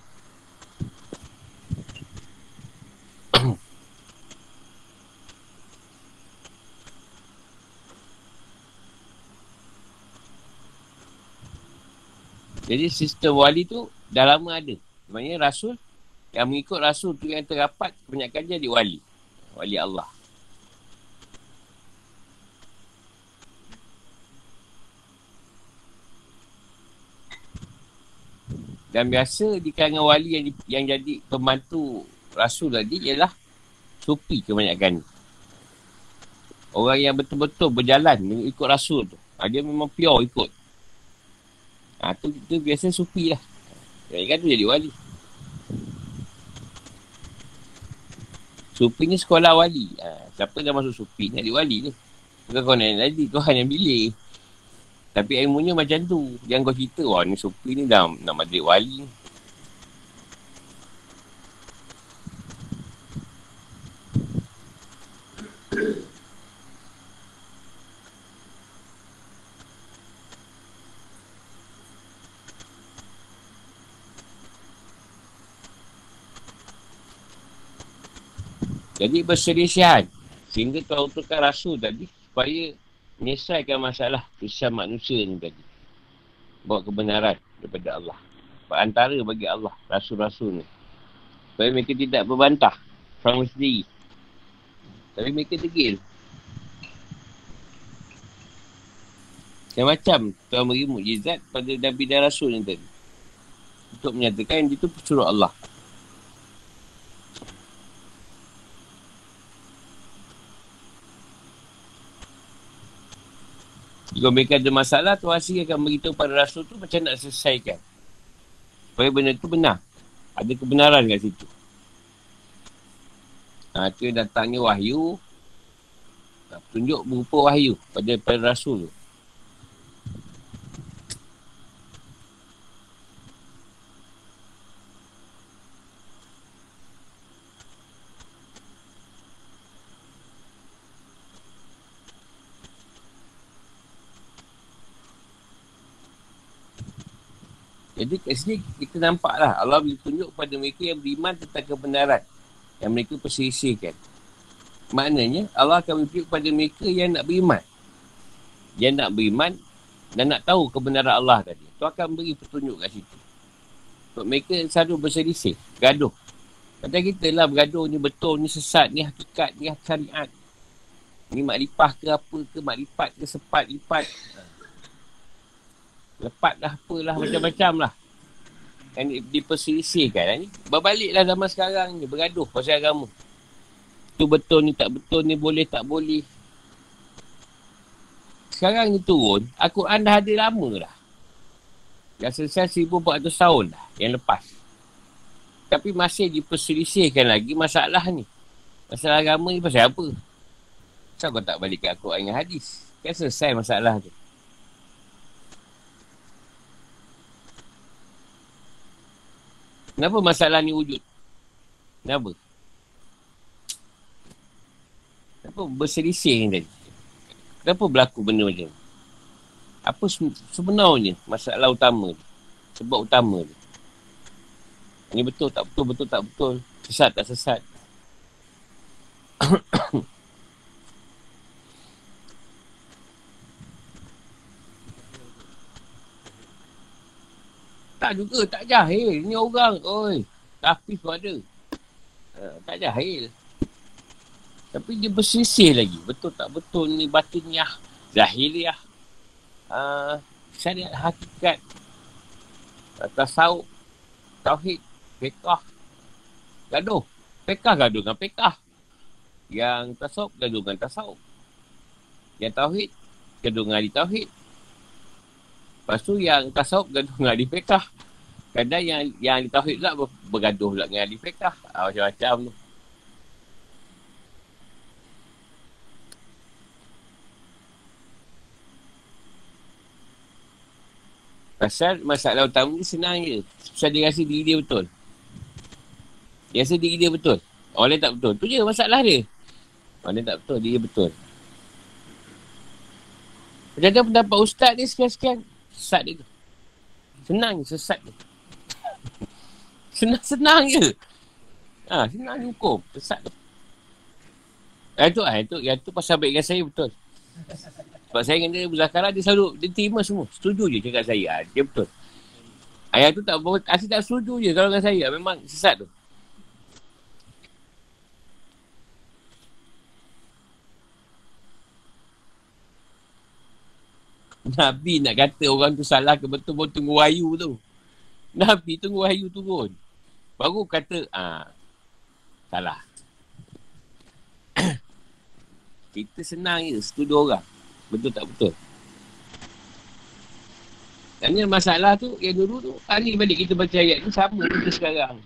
Jadi sistem wali tu dah lama ada. Maksudnya Rasul yang mengikut rasul tu yang terdapat kebanyakan jadi wali. Wali Allah. Dan biasa di kalangan wali yang, yang jadi pembantu rasul tadi ialah supi kebanyakan. Orang yang betul-betul berjalan mengikut rasul tu. Ha, dia memang pure ikut. Ha, tu, tu biasa supi lah. Yang kan tu jadi wali. Sufi ni sekolah wali. Ha, siapa dah masuk sufi ni, adik wali ni. Bukan kau nak lagi, kau hanya pilih. Tapi ilmunya macam tu. Yang kau cerita, wah ni sufi ni dah nak adik wali. Jadi berselisihan. Sehingga Tuhan utuhkan rasul tadi supaya menyelesaikan masalah kisah manusia ni tadi. Bawa kebenaran daripada Allah. Antara bagi Allah, rasul-rasul ni. Supaya mereka tidak berbantah sama sendiri. Tapi mereka degil. Macam-macam Tuhan beri mujizat pada Nabi dan Rasul ni tadi. Untuk menyatakan yang itu pesuruh Allah. Jika mereka ada masalah, Tuhan Asyik akan beritahu pada Rasul tu macam nak selesaikan. Supaya benda tu benar. Ada kebenaran kat situ. Ha, itu datangnya wahyu. Ha, tunjuk berupa wahyu pada, pada Rasul tu. Jadi kat sini kita nampak lah Allah boleh tunjuk pada mereka yang beriman tentang kebenaran yang mereka perselisihkan. Maknanya Allah akan tunjuk pada mereka yang nak beriman. Yang nak beriman dan nak tahu kebenaran Allah tadi. Tu akan beri petunjuk kat situ. Untuk mereka selalu berselisih, gaduh. Kata kita lah bergaduh ni betul, ni sesat, ni hakikat, ni syariat. Ni mak lipah ke apa ke, mak lipat ke sepat lipat. Lepat lah apalah macam-macam lah. Yang diperselisihkan ni. Berbaliklah zaman sekarang ni. Bergaduh pasal agama. Tu betul ni tak betul ni boleh tak boleh. Sekarang ni turun. Al-Quran dah ada lama lah. Yang selesai 1400 tahun dah. Yang lepas. Tapi masih diperselisihkan lagi masalah ni. Masalah agama ni pasal apa? Kenapa kau tak balik ke Al-Quran dengan hadis? Kan selesai masalah tu. Kenapa masalah ni wujud? Kenapa? Kenapa berselisih ni tadi? Kenapa berlaku benda macam ni? Apa sebenarnya masalah utama ni? Sebab utama ni? Ini betul tak betul, betul tak betul? Sesat tak sesat? Tak juga, tak jahil. Ni orang, oi. Tapi pun ada. Uh, tak jahil. Tapi dia bersisih lagi. Betul tak betul ni batiniah. Zahiliah. Uh, syariat hakikat. Uh, tasawuf. Tauhid. Pekah. Gaduh. Pekah gaduh dengan pekah. Yang tasawuf gaduh dengan tasawuf. Yang tauhid gaduh dengan ahli tauhid. Lepas tu yang tasawuf gaduh dengan ahli fiqah. Kadang yang yang ahli tauhid pula bergaduh pula dengan ahli fiqah. Ha, macam-macam tu. Pasal masalah utama ni senang je. Pasal dia rasa diri dia betul. Dia rasa diri dia betul. Orang lain tak betul. Tu je masalah dia. Orang lain tak betul, dia betul. Macam pendapat ustaz ni sekian-sekian. Sesat dia tu. Senang je sesat dia. Senang-senang je. Ha, senang je hukum. Sesat tu. Yang tu, ah, itu, yang tu pasal baik dengan saya betul. Sebab saya dengan dia berzakaran, dia selalu, dia terima semua. Setuju je cakap saya. Ha, dia betul. Ayat tu tak, asyik tak setuju je kalau dengan saya. Memang sesat tu. Nabi nak kata orang tu salah ke betul-betul tunggu wahyu tu. Nabi tunggu wahyu turun. Baru kata, ah salah. Kita senang je, setuju orang. Betul tak betul. Tanya masalah tu, yang dulu tu, hari balik kita baca ayat tu, sama kita sekarang.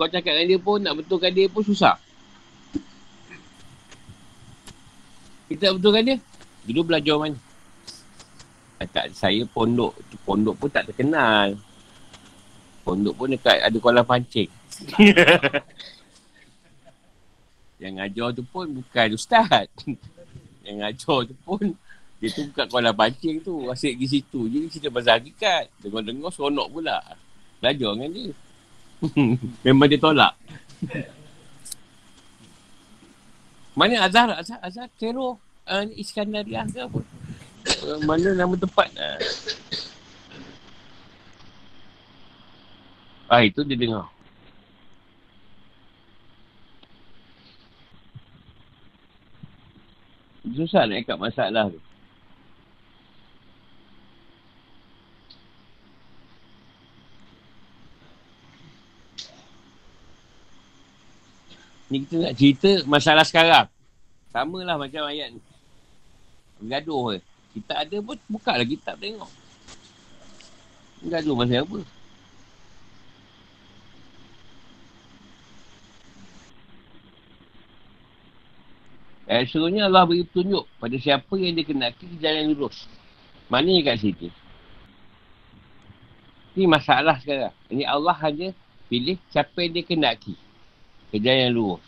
Kau cakap dengan dia pun, nak betulkan dia pun susah. Kita betulkan dia. Dulu belajar mana? Ah, tak, saya pondok. Pondok pun tak terkenal. Pondok pun dekat ada kolam pancing. Yang ngajar tu pun bukan ustaz. Yang ngajar tu pun dia tu bukan kolam pancing tu. Asyik pergi situ je cerita pasal hakikat. Dengar-dengar seronok pula. Belajar dengan dia. Memang dia tolak. Mana Azhar? Azhar, Azhar, Kero, uh, Iskandariah ke apa? Uh, mana nama tempat? Uh. Ah, itu dia dengar. Susah nak ikat masalah tu. Ni kita nak cerita masalah sekarang. Sama lah macam ayat ni. Bergaduh ke. Kita ada pun buka lah kitab tengok. Bergaduh masa apa. Eh, seluruhnya Allah beri petunjuk pada siapa yang dia kenaki ke jalan lurus. Mana yang kat sini? Ini masalah sekarang. Ini Allah hanya pilih siapa yang dia kenaki ke jalan lurus.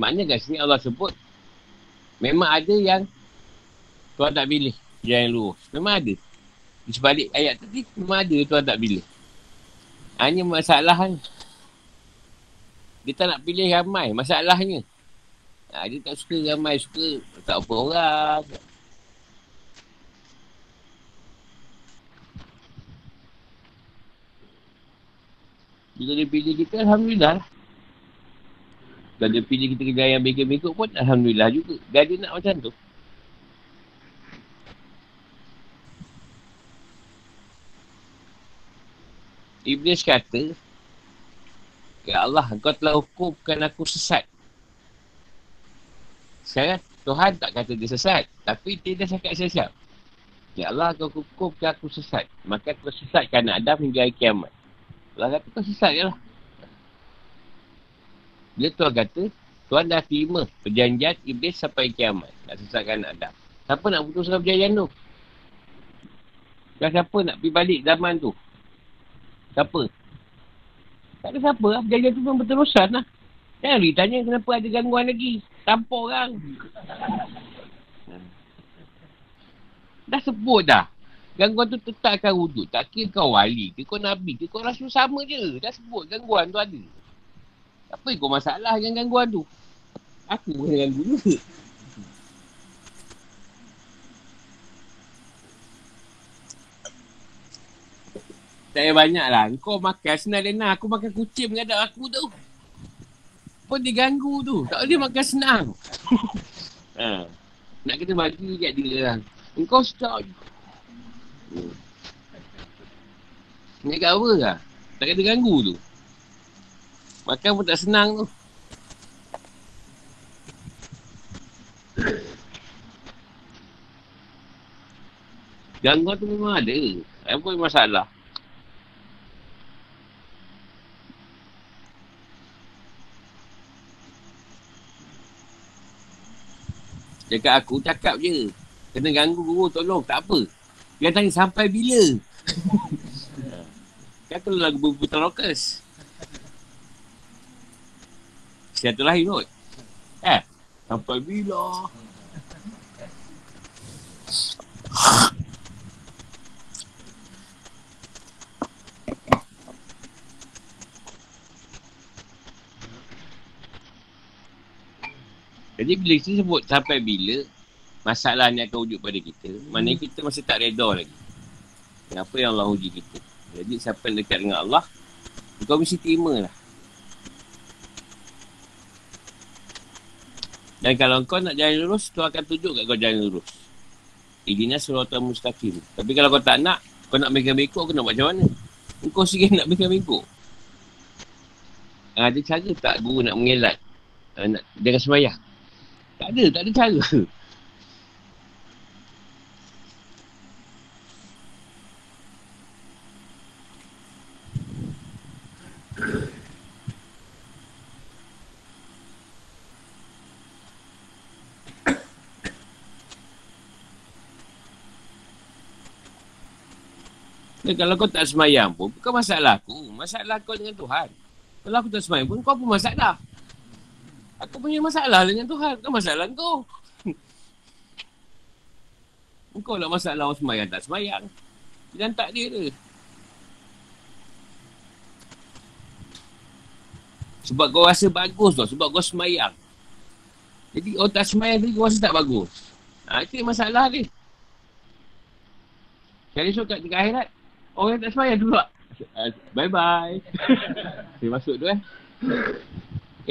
Maknanya kat sini Allah sebut memang ada yang Tuhan tak pilih jalan lurus. Memang ada. Di sebalik ayat tadi memang ada Tuhan tak pilih. Hanya masalah ni. Dia tak nak pilih ramai. Masalahnya. Ha, dia tak suka ramai, suka tak apa orang. Bila dia pilih kita, Alhamdulillah lah. Kalau dia pilih kita kerja yang bengkok-bengkok pun, Alhamdulillah juga. Dia ada nak macam tu. Iblis kata, Ya Allah, kau telah hukumkan aku sesat. Sekarang Tuhan tak kata dia sesat. Tapi dia dah cakap siap-siap. Ya Allah kau hukumkan aku sesat. Maka kau sesatkan Adam hingga hari kiamat. Allah kata kau sesat je lah. Dia Tuhan kata, Tuhan dah terima perjanjian Iblis sampai kiamat. Nak sesatkan Adam. Siapa nak putuskan perjanjian tu? Dan siapa nak pergi balik zaman tu? Siapa? Tak ada siapa lah. Perjanjian tu memang berterusan lah. Jangan ditanya kenapa ada gangguan lagi. Tanpa orang. Dah sebut dah. Gangguan tu tetapkan wujud. Tak kira kau wali ke kau nabi ke kau rasul sama je. Dah sebut gangguan tu ada. Apa kau masalah dengan gangguan tu? Aku pun ganggu juga. Tak payah banyak lah. Kau makan senang lena. Aku makan kucing mengadap aku tu pun diganggu tu. Tak boleh makan senang. ha. Nak kena bagi kat dia lah. Engkau stop. Hmm. Nak kat apa lah? Tak kena ganggu tu. Makan pun tak senang tu. Gangguan tu memang ada. Apa masalah? Cakap aku, cakap je. Kena ganggu guru, tolong. Tak apa. Dia tanya sampai bila? kan kalau lagu berputar rockers. Siapa lahir kot? Eh? Sampai bila? Jadi bila kita sebut sampai bila masalah ni akan wujud pada kita, hmm. maknanya kita masih tak reda lagi. Kenapa yang Allah uji kita? Jadi siapa yang dekat dengan Allah, kau mesti terima lah. Dan kalau kau nak jalan lurus, tu akan tunjuk kat kau jalan lurus. Idina suratan mustaqim. Tapi kalau kau tak nak, kau nak bengkok-bengkok, kau nak buat macam mana? Kau sikit nak bengkok-bengkok. Ada cara tak guru nak mengelat? Uh, nak, dengan semayang? Tak ada, tak ada cara. kalau kau tak semayang pun, bukan masalah aku. Masalah kau dengan Tuhan. Kalau aku tak semayang pun, kau pun masalah. Aku punya masalah dengan Tuhan. Bukan masalah kau. Kau lah masalah orang semayang tak semayang. Dan tak dia tu. Sebab kau rasa bagus tau. Sebab kau semayang. Jadi orang tak semayang tu kau rasa tak bagus. Ha, itu masalah dia. Sekali so kat dekat akhirat. Orang tak semayang dulu tak? Bye bye. Saya masuk tu eh.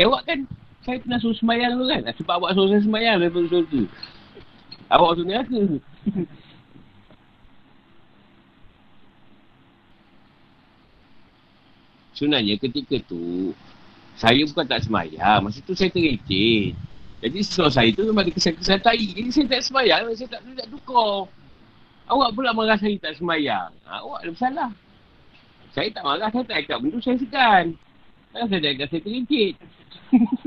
Awak kan. Saya pernah suruh semayang tu kan. Sebab awak suruh saya semayang daripada suruh tu. Awak suruh neraka. Sebenarnya ketika tu saya bukan tak semayang. Masa tu saya terikit. Jadi sesuatu saya tu memang ada kesan-kesan tai. Jadi saya tak semayang. Saya tak tak tukar. Awak pula marah saya tak semayang. Ha, awak ada masalah. Saya tak marah. Saya tak ikat benda saya segan. Saya dah ikat saya terikit.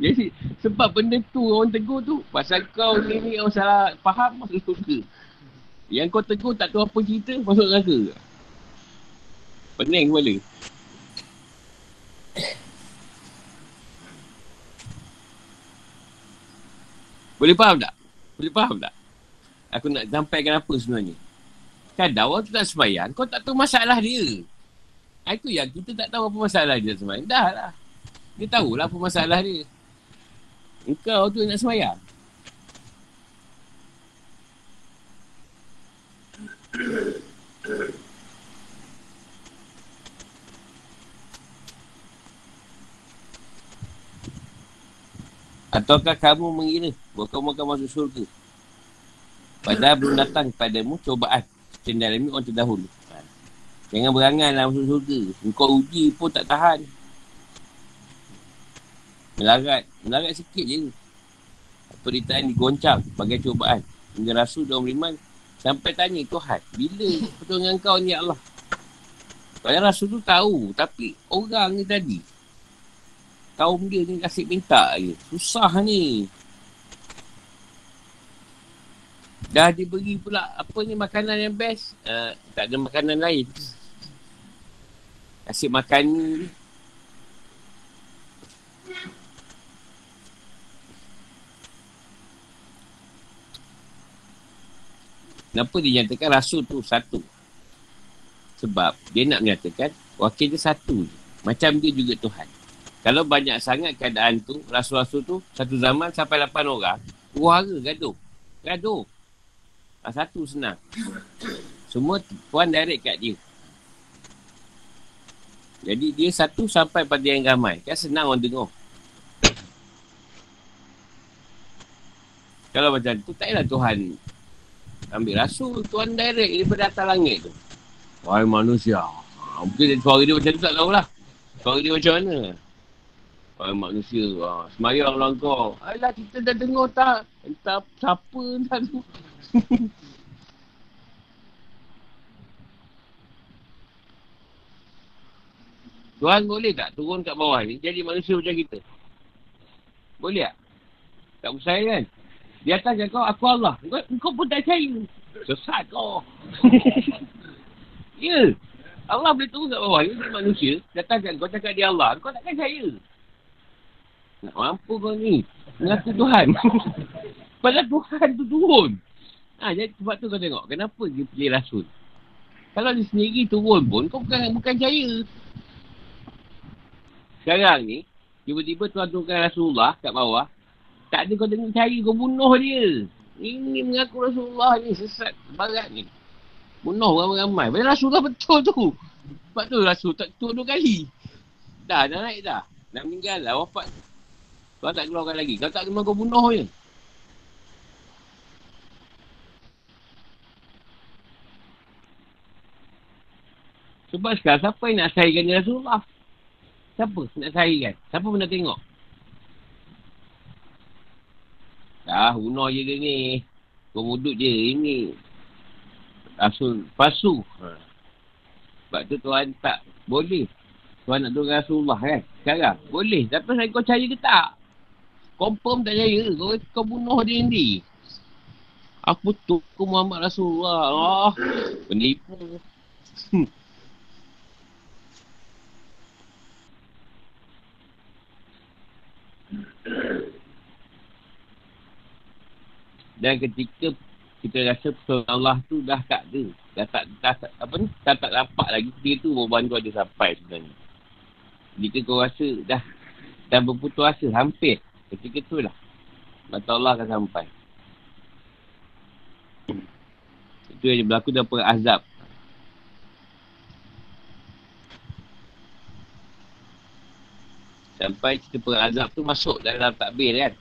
Jadi sebab benda tu orang tegur tu. Pasal kau ni ni orang salah faham masuk surga. Yang kau tegur tak tahu apa cerita masuk neraka. Pening kepala. Boleh faham tak? Boleh faham tak? Aku nak sampaikan apa sebenarnya. Kadang orang tu tak sembahyang, kau tak tahu masalah dia. Itu yang kita tak tahu apa masalah dia sembahyang. Dah lah. Dia tahulah apa masalah dia. Engkau tu nak sembahyang. Ataukah kamu mengira bahawa kamu akan masuk syurga? Padahal belum datang kepadamu cobaan. Cendalami orang terdahulu. Jangan berangan lah masuk syurga. Engkau uji pun tak tahan. Melarat. Melarat sikit je. Peritaan digoncang sebagai cobaan. Hingga Rasul dan Beriman sampai tanya Tuhan. Bila pertolongan kau ni Allah? Padahal Rasul tu tahu. Tapi orang ni tadi kaum dia ni kasih minta je. Susah ni. Dah diberi pula apa ni makanan yang best. Uh, tak ada makanan lain. Kasih makan ni. Kenapa dia nyatakan rasul tu satu? Sebab dia nak menyatakan wakil dia satu Macam dia juga Tuhan. Kalau banyak sangat keadaan tu, rasul-rasul tu, satu zaman sampai lapan orang, wara gaduh. Gaduh. Ha, satu senang. Semua puan direct kat dia. Jadi dia satu sampai pada yang ramai. Kan senang orang dengar. Kalau macam tu, tak Tuhan ambil rasul. Tuhan direct daripada atas langit tu. Wahai manusia. Ha, mungkin suara dia macam tu tak tahulah. Suara dia macam mana. Orang manusia. Ha, semayang lah kau. Alah kita dah dengar tak? Entah siapa entah tu. Tuhan boleh tak turun kat bawah ni jadi manusia macam kita? Boleh tak? Tak percaya kan? Di atas kau, aku Allah. Kau, kau pun tak percaya. Sesat kau. ya. Allah boleh turun kat bawah ni jadi manusia. Datang kan kau cakap dia Allah. Kau takkan percaya. Nak mampu kau ni. Mengaku Tuhan. Padahal Tuhan tu turun. Ha, jadi sebab tu kau tengok. Kenapa dia pilih rasul? Kalau dia sendiri turun pun, kau bukan bukan percaya. Sekarang ni, tiba-tiba tuan turunkan Rasulullah kat bawah. Tak ada kau dengar cari, kau bunuh dia. Ini mengaku Rasulullah ni sesat barat ni. Bunuh orang ramai. Padahal Rasulullah betul tu. Sebab tu Rasul tak turun dua kali. Dah, dah naik dah. Dah meninggal lah, wafat. Kau tak keluarkan lagi. Kau tak memang kau bunuh je. Sebab sekarang siapa yang nak sahihkan Rasulullah? Siapa nak sahihkan? Siapa pun tengok? Dah, bunuh je dia ni. Kau mudut je. Ini. Rasul palsu. Ha. Sebab tu Tuhan tak boleh. Tuhan nak tunggu Rasulullah kan? Sekarang. Boleh. Tapi saya kau percaya ke tak? Confirm tak percaya. Kau, kau bunuh dia sendiri. Apa tu? Aku Muhammad Rasulullah. Oh, penipu. Dan ketika kita rasa pertolongan Allah tu dah tak ada. Dah tak, dah, tak apa ni? Dah tak dapat lagi. Ketika tu bantu ada sampai sebenarnya. Jika kau rasa dah dah berputus asa hampir. Ketika tu lah. Bantu Allah akan sampai. Itu yang berlaku dalam perang azab. Sampai cerita perang azab tu masuk dalam takbir kan.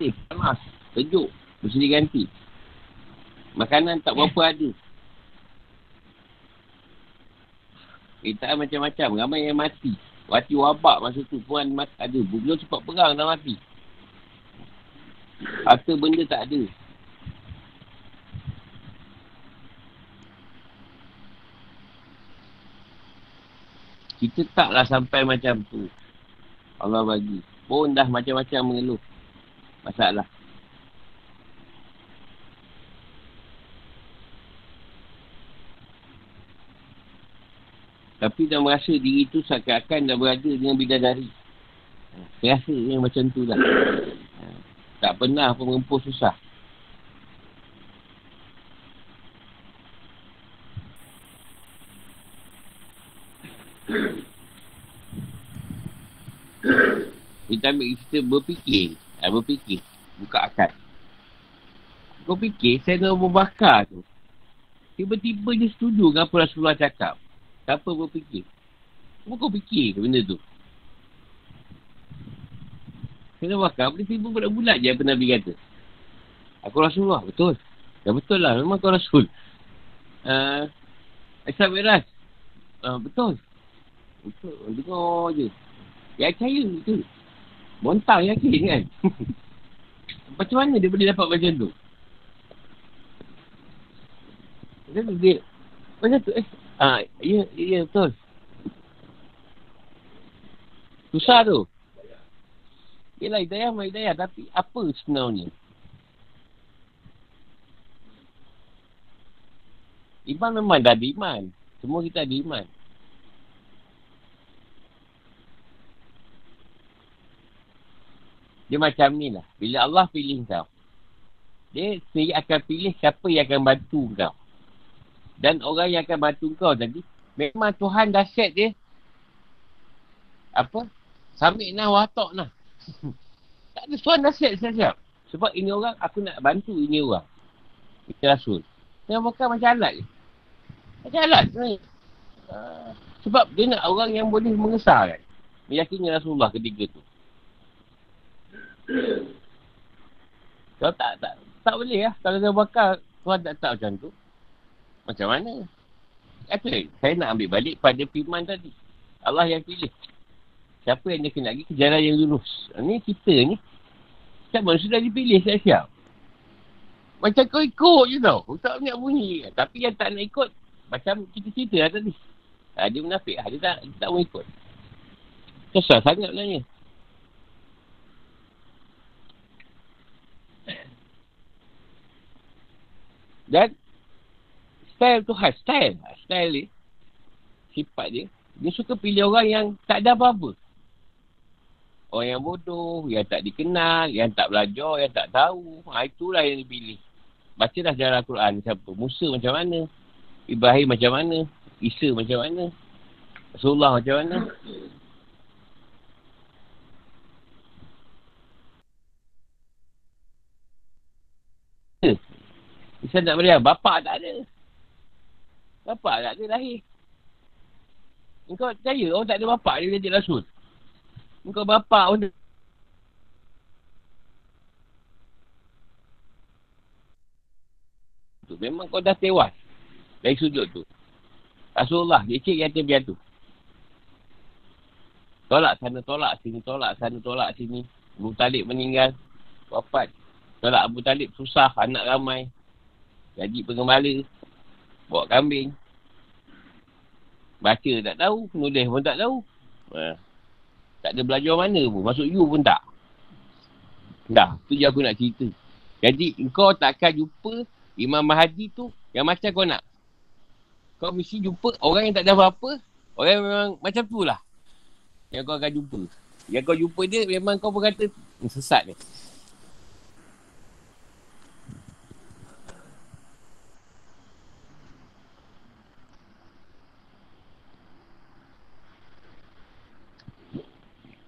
Eh, panas. Sejuk. Mesti diganti. Makanan tak berapa ada. Kita macam-macam. Ramai yang mati. Mati wabak masa tu pun ada. Beliau cepat perang dah mati. Harta benda tak ada. Kita taklah sampai macam tu. Allah bagi. Pun dah macam-macam mengeluh. Masalah. Tapi dah merasa diri tu seakan-akan dah berada dengan bidadari. Rasa yang macam tu lah. Tak pernah pun mengempuh susah. Kita ambil kita berfikir. Ha, berfikir. Buka akal. Kau fikir, saya nak berbakar tu. Tiba-tiba je setuju dengan apa Rasulullah cakap. Siapa berfikir? Apa kau fikir ke benda tu? Kena bakar, boleh tiba bulat-bulat je apa Nabi kata. Aku Rasulullah, betul. Ya betul lah, memang kau Rasul. Uh, Aisyah Miras. Uh, betul. Betul, dengar je. Ya percaya betul. Bontang yakin kan? macam mana dia boleh dapat macam tu? Macam tu dia. Macam tu eh. Ah, ya, ya betul. Susah tu. Yelah hidayah mah hidayah. Tapi apa sebenarnya? Iman memang dah ada iman. Semua kita ada iman. Dia macam ni lah. Bila Allah pilih kau. Dia sendiri akan pilih siapa yang akan bantu kau. Dan orang yang akan bantu kau tadi. Memang Tuhan dah set dia. Apa? Samik nah watok nah. tak ada Tuhan dah set siap-siap. Sebab ini orang aku nak bantu ini orang. Ini Rasul. Dia bukan macam alat je. Macam alat sebenarnya. Uh, sebab dia nak orang yang boleh mengesahkan. Meyakini Rasulullah ketika tu. Kalau tak, tak, tak boleh lah. Kalau dia bakal, Tuhan tak tahu macam tu. Macam mana? Kata, saya nak ambil balik pada firman tadi. Allah yang pilih. Siapa yang dia kena lagi ke jalan yang lurus. Ini kita ni. Siapa manusia dah dipilih siap-siap. Macam kau ikut je tau. Kau tak nak bunyi. Tapi yang tak nak ikut, macam kita cerita lah tadi. Ha, dia menafik lah. Dia tak, dia tak mau ikut. Susah sangat sebenarnya. Dan style tu khas. Style. Style ni. Sifat dia. Dia suka pilih orang yang tak ada apa-apa. Orang yang bodoh, yang tak dikenal, yang tak belajar, yang tak tahu. Ha, itulah yang dipilih. Baca dah sejarah Al-Quran. Siapa? Musa macam mana? Ibrahim macam mana? Isa macam mana? Rasulullah macam mana? Isa nak beri Bapak tak ada. Bapak tak ada lahir. Engkau percaya orang tak ada bapak dia jadi rasul. Engkau bapak pun tu. Memang kau dah tewas. Dari sudut tu. Rasulullah, dia cik yang biar tu. Tolak sana, tolak sini, tolak sana, tolak sini. Abu Talib meninggal. Wafat. Tolak Abu Talib susah, anak ramai. Gaji pengembala. Bawa kambing. Baca tak tahu. Nulis pun tak tahu. Ha. Tak ada belajar mana pun. Masuk you pun tak. Dah. Tu je aku nak cerita. Jadi kau takkan jumpa Imam Mahdi tu yang macam kau nak. Kau mesti jumpa orang yang tak ada apa-apa. Orang yang memang macam tu lah. Yang kau akan jumpa. Yang kau jumpa dia memang kau pun kata hmm, sesat ni.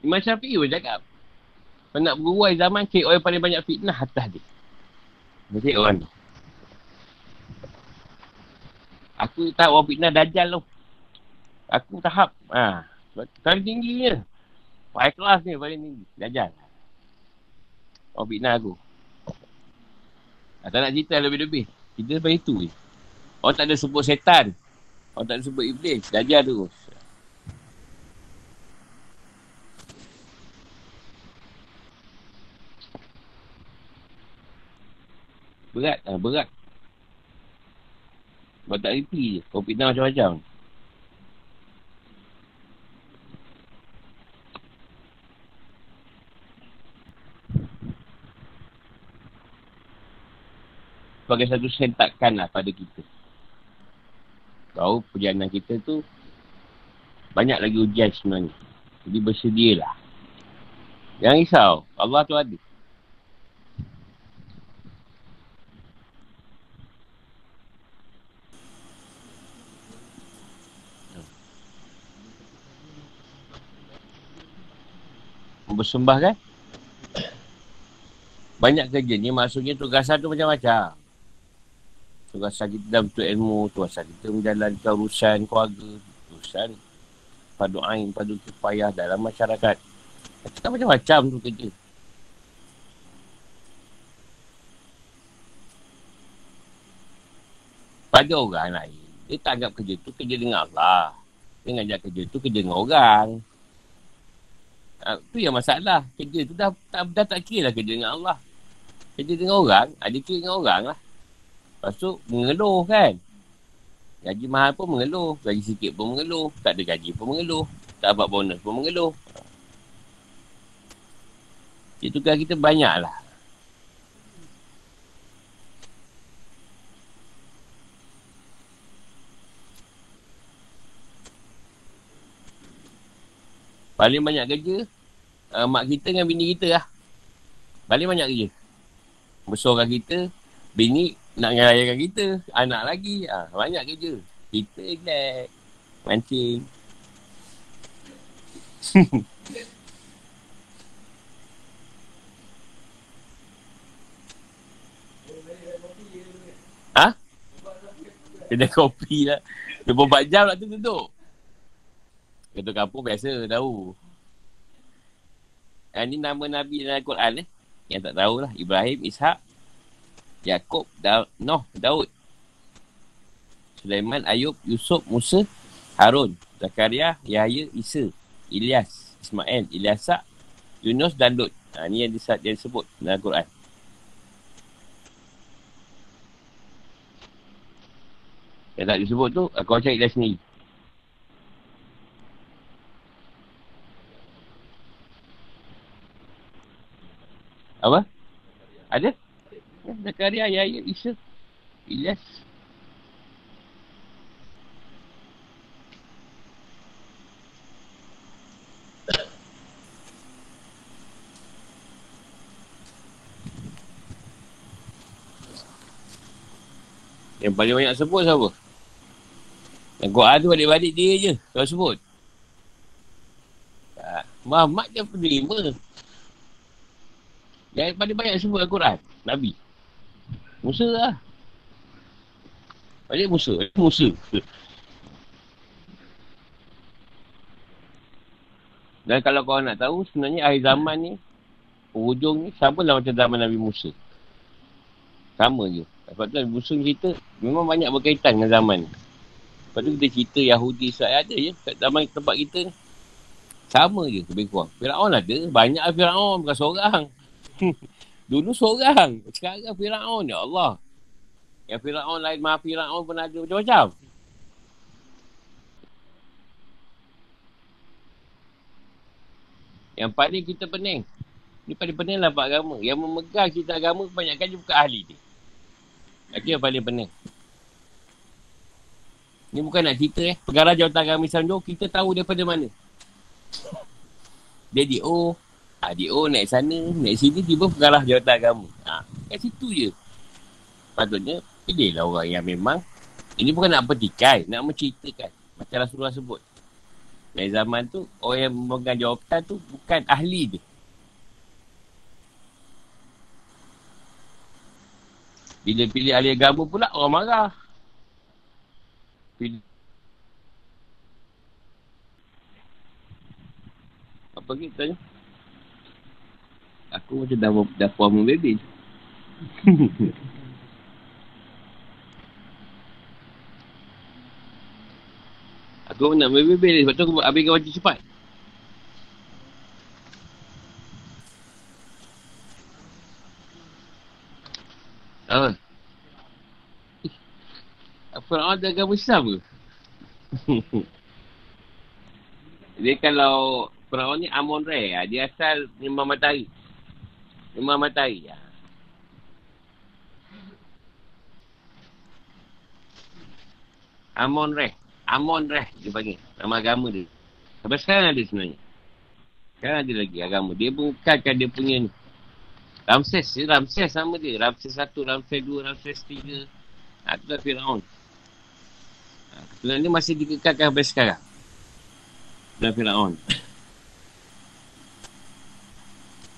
Imam Syafi'i pun cakap. Kau nak beruai zaman, cik orang paling banyak fitnah atas dia. Cik orang tu. Aku tak orang fitnah Dajjal tu. Aku tahap. Ha. Paling tinggi je. High class ni paling tinggi. Dajjal. Orang fitnah aku. Ha, tak nak cerita lebih-lebih. Kita sampai itu je. Orang tak ada sebut setan. Orang tak ada sebut iblis. Dajjal tu. Berat lah, berat. Kau tak reti je. Kau fitnah macam-macam. Sebagai satu sentakan lah pada kita. Kau perjalanan kita tu banyak lagi ujian sebenarnya. Jadi bersedialah. Jangan risau. Allah tu ada. Bersembah kan? Banyak kerja ni maksudnya tugasan tu macam-macam. Tugasan kita dalam betul ilmu tugasan kita menjalankan urusan keluarga urusan padu ain padu kepayah dalam masyarakat. Kita macam-macam tu kerja. Pada orang lain dia tak anggap kerja tu kerja dengan Allah. Dia ngajak kerja tu kerja dengan orang Uh, tu yang masalah. Kerja tu dah, dah, dah tak kira lah kerja dengan Allah. Kerja dengan orang, ada kira dengan orang lah. Lepas tu, mengeluh kan. Gaji mahal pun mengeluh. Gaji sikit pun mengeluh. Tak ada gaji pun mengeluh. Tak dapat bonus pun mengeluh. Itu kan kita banyak lah. Paling banyak kerja uh, mak kita dengan bini kita lah. Paling banyak kerja. Besarkan kita, bini nak ngerayakan kita, anak lagi. Uh, banyak kerja. Kita relax. Mancing. ha? Kedai kopi lah. 24 jam lah tu duduk. Ketua kampung biasa tahu. Yang ni nama Nabi dalam Al-Quran eh. Yang tak tahulah. Ibrahim, Ishak, Yaakob, da- Noh, Daud. Sulaiman, Ayub, Yusuf, Musa, Harun, Zakaria, Yahya, Isa, Ilyas, Ismail, Ilyasa, Yunus dan Lut. Ha, ni yang, disat, yang disebut dalam Al-Quran. Yang tak disebut tu, kau cari dah sendiri. Apa? Ada? Zakaria, Yahya, Isa, Ilyas. Yang paling banyak sebut siapa? Yang Quran tu balik-balik dia je. Kau sebut. Tak. Muhammad je penerima. Yang paling banyak sebut Al-Quran. Nabi. Musa lah. Balik Musa. Musa. Dan kalau kau nak tahu, sebenarnya akhir zaman ni, hujung ni, sama lah macam zaman Nabi Musa. Sama je. Lepas tu Nabi Musa cerita, memang banyak berkaitan dengan zaman ni. Lepas tu kita cerita Yahudi Israel ada je. Kat zaman tempat kita ni. Sama je lebih kurang. Fir'aun ada. Banyak Fir'aun. Bukan seorang. Dulu seorang. Sekarang Fir'aun. Ya Allah. Yang Fir'aun lain maha Fir'aun pun ada macam-macam. Yang paling kita pening. Ini paling pening lah Pak Agama. Yang memegang kita agama kebanyakan dia bukan ahli ni. Itu yang paling pening. Ini bukan nak cerita eh. Pegara jawatan agama Islam tu kita tahu daripada mana. Jadi oh Ha, DO naik sana, naik sini, tiba pengarah jawatan agama. Ha, kat situ je. Patutnya, pilihlah orang yang memang ini bukan nak petikai, nak menceritakan. Macam Rasulullah sebut. Dari zaman tu, orang yang memegang jawatan tu bukan ahli dia. Bila pilih ahli agama pula, orang marah. Pilih. Apa kita tanya? Aku macam dah, dah puan membebel. Aku nak bebel sebab tu aku habiskan wajib cepat. Apa? Apa nak ada agama Islam ke? dia kalau Firaun ni Amon Re, ah, dia asal Imam Matahari. Imam Matahari. Ya. Amon Re. Amon Reh dia panggil. Nama agama dia. Sampai sekarang ada sebenarnya. Sekarang ada lagi agama. Dia bukankan dia punya ni. Ramses. Dia Ramses sama dia. Ramses 1, Ramses 2, Ramses 3. Ha, tu dah Fir'aun. Ha, keturunan dia masih dikekalkan sampai sekarang. Dan Fir'aun.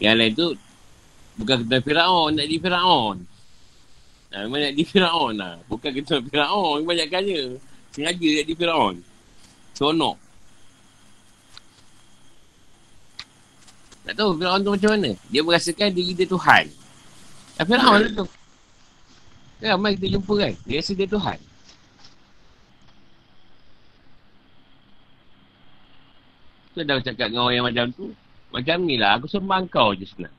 Yang lain tu bukan keturunan Fir'aun. Nak di Fir'aun. Ha, memang nak di Fir'aun lah. Bukan keturunan Fir'aun. Banyak kaya. Sengaja jadi Fir'aun. Seronok. Tak tahu Fir'aun tu macam mana. Dia merasakan diri dia Tuhan. Dan Fir'aun tu. Kan ramai kita jumpa kan. Dia rasa dia Tuhan. Tu dah cakap dengan orang yang macam tu. Macam ni lah. Aku sembah kau je senang.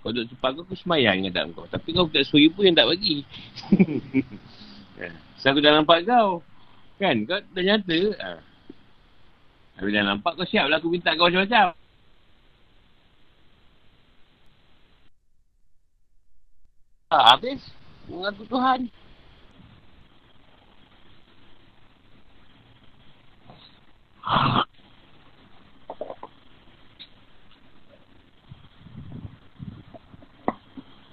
Kau duduk tempat aku, aku semayang dengan kau. Tapi kau tak suri pun yang tak bagi. Sebab aku dah nampak kau. Kan? Kau dah nyata. Ha. Tapi dah nampak kau siap lah aku minta kau macam-macam. Ha, habis. Mengaku Tuhan.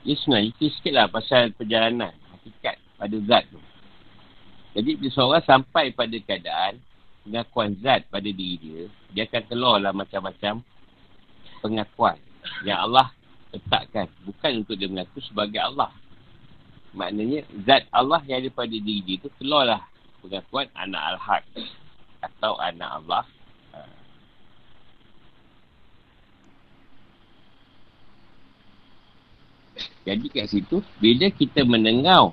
Dia sebenarnya sikit lah pasal perjalanan hakikat pada zat tu. Jadi bila seorang sampai pada keadaan pengakuan zat pada diri dia, dia akan keluarlah macam-macam pengakuan yang Allah letakkan. Bukan untuk dia mengaku sebagai Allah. Maknanya zat Allah yang ada pada diri dia tu keluarlah pengakuan anak al-haq atau anak Allah. Jadi kat situ, bila kita mendengar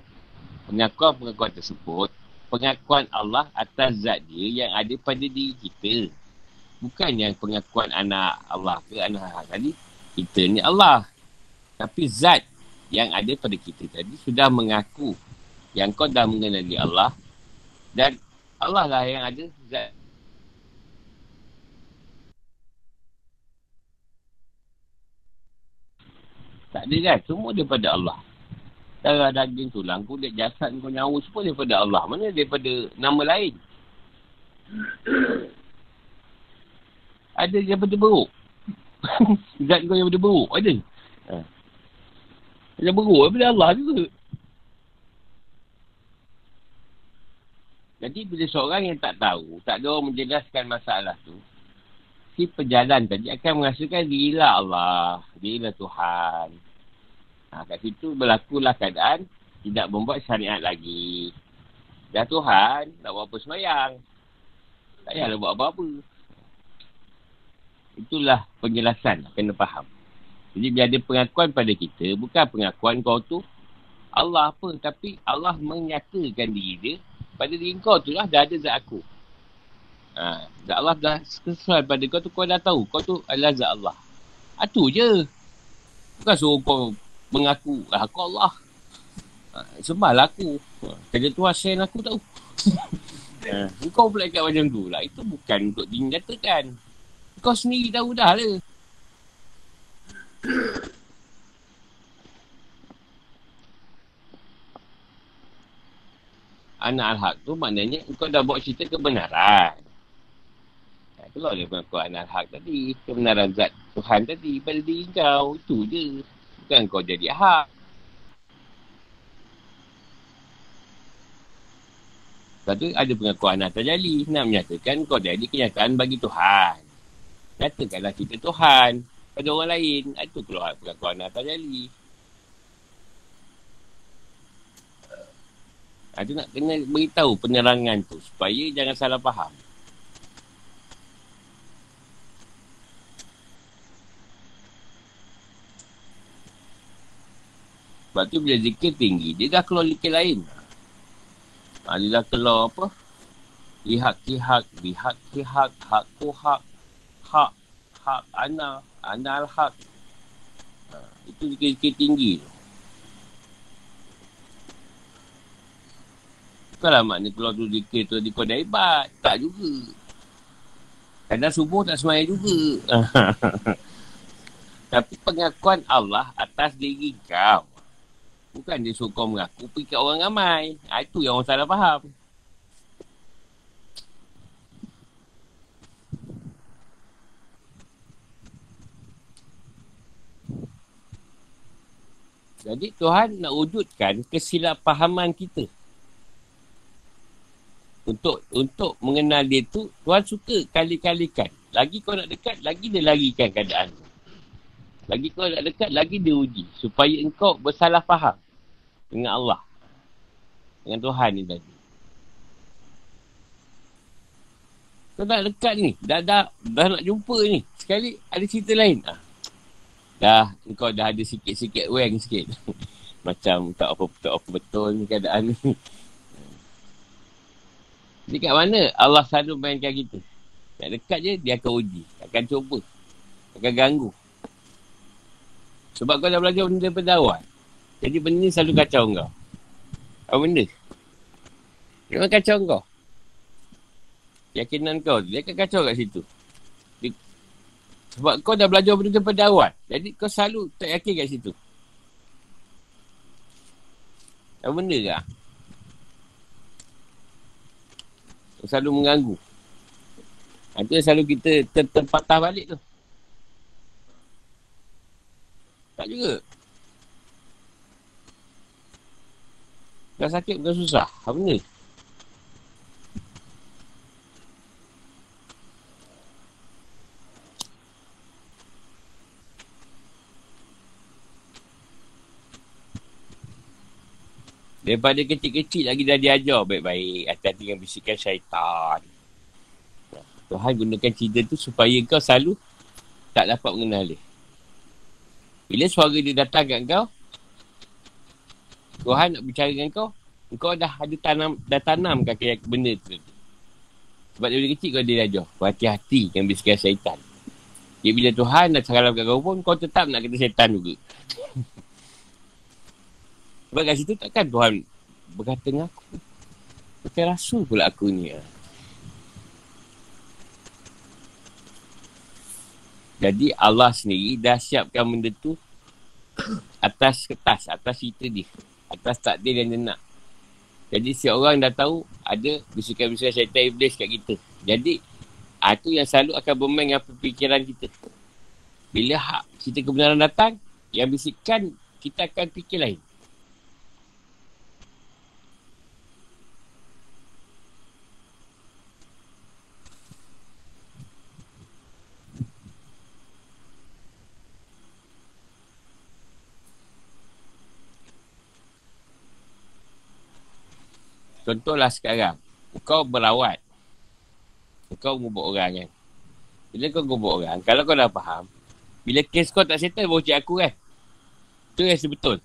pengakuan-pengakuan tersebut, pengakuan Allah atas zat dia yang ada pada diri kita. Bukan yang pengakuan anak Allah ke anak Allah tadi. Kita ni Allah. Tapi zat yang ada pada kita tadi sudah mengaku yang kau dah mengenali Allah dan Allah lah yang ada zat Tak ada kan? Semua daripada Allah. Darah daging tulang kulit jasad kau nyawa semua daripada Allah. Mana daripada nama lain? Ada daripada beruk. Zat kau daripada beruk ada. Ha. ada beruk daripada Allah juga. Jadi bila seorang yang tak tahu tak ada orang menjelaskan masalah tu si pejalan tadi akan merasakan dirilah Allah dirilah Tuhan Ha, kat situ berlakulah keadaan tidak membuat syariat lagi. Dah Tuhan, nak buat apa semayang. Tak payahlah buat apa-apa. Itulah penjelasan, kena faham. Jadi bila ada pengakuan pada kita, bukan pengakuan kau tu Allah apa, tapi Allah menyatakan diri dia pada diri kau tu lah, dah ada zat aku. Ha, zat Allah dah sesuai pada kau tu, kau dah tahu. Kau tu adalah zat Allah. Itu ha, je. Bukan suruh kau mengaku ah, aku Allah. Ha, sembahlah aku. Kerja tu hasil aku tahu. ha, kau pula ikat macam tu lah. Itu bukan untuk dinyatakan. Kau sendiri tahu dah lah. Anak al-haq tu maknanya kau dah buat cerita kebenaran. Kalau dia pengakuan al-haq tadi, kebenaran zat Tuhan tadi pada diri kau, itu je. Bukan kau jadi hak. Tu ada pengakuan anak terjali. Nak menyatakan kau jadi kenyataan bagi Tuhan. Nyatakanlah kita Tuhan pada orang lain. Itu keluar pengakuan anak terjali. Itu nak kena beritahu penerangan tu supaya jangan salah faham. Sebab tu bila zikir tinggi, dia dah keluar zikir lain. Ha, dia dah keluar apa? Lihat kihak, lihat kihak, hak ku hak, hak, hak ana, ana al hak. Ha, itu zikir-zikir tinggi tu. Bukanlah makna keluar tu zikir tu di kau hebat. Tak juga. Kadang subuh tak semayang juga. Tapi pengakuan Allah atas diri kau. Bukan dia suruh kau mengaku pergi kat orang ramai. Ha, itu yang orang salah faham. Jadi Tuhan nak wujudkan kesilapfahaman kita. Untuk untuk mengenal dia tu, Tuhan suka kali-kalikan. Lagi kau nak dekat, lagi dia larikan keadaan Lagi kau nak dekat, lagi dia uji. Supaya engkau bersalah faham dengan Allah. Dengan Tuhan ni tadi. Kau dah dekat ni. Dah, dah, dah nak jumpa ni. Sekali ada cerita lain. Ah. Dah, kau dah ada sikit-sikit weng sikit. Macam tak apa, tak apa betul ni keadaan ni. Jadi kat mana Allah selalu mainkan kita? Nak dekat je, dia akan uji. Akan cuba. Akan ganggu. Sebab kau dah belajar benda daripada awal. Jadi benda ni selalu kacau kau. Apa benda? Memang kacau kau. Keyakinan kau tu, dia akan kacau kat situ. Sebab kau dah belajar benda daripada awal. Jadi kau selalu tak yakin kat situ. Apa benda ke? Kau selalu mengganggu. Itu yang selalu kita ter- terpatah balik tu. Tak juga. Dah sakit bukan susah. Apa ni? Daripada kecil-kecil lagi dah diajar baik-baik. Hati-hati dengan bisikan syaitan. Tuhan gunakan cerita tu supaya kau selalu tak dapat mengenal dia. Bila suara dia datang kat kau, Tuhan nak bicara dengan kau, kau dah ada tanam, dah tanam kaki benda tu. Sebab dari kecil kau dia ajar. Hati-hati dengan bisikan syaitan. Ya, bila Tuhan nak cakap kau pun, kau tetap nak kata syaitan juga. Sebab kat situ takkan Tuhan berkata dengan aku. Bukan rasul pula aku ni. Jadi Allah sendiri dah siapkan benda tu atas kertas, atas cerita dia atas takdir yang dia nak. Jadi si orang dah tahu ada bisikan-bisikan syaitan iblis kat kita. Jadi itu yang selalu akan bermain dengan fikiran kita. Bila hak cerita kebenaran datang, yang bisikan kita akan fikir lain. Contohlah sekarang. Kau berawat. Kau ngubuk orang kan. Bila kau ngubuk orang, kalau kau dah faham, bila kes kau tak settle, baru cik aku kan. Itu yang sebetul.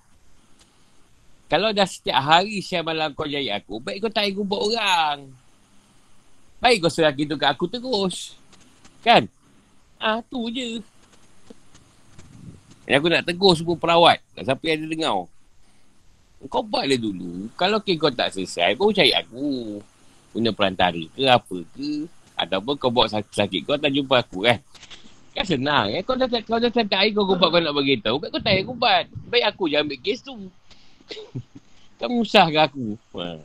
Kalau dah setiap hari siap malam kau jaya aku, baik kau tak ngubuk orang. Baik kau serah gitu kat aku terus. Kan? Ah, tu je. Yang aku nak tegur semua perawat. Siapa yang ada dengar. Kau buatlah dulu. Kalau kes kau tak selesai, kau cari aku. Punya perantara ke apa ke. Ataupun kau buat sakit-sakit kau tak jumpa aku kan. Kan senang. Eh? Kau dah kau dah cakap air kau kubat kau nak bagi tahu. Baik kau tak kubat. Baik aku je ambil kes tu. kau musah ke aku? Ha.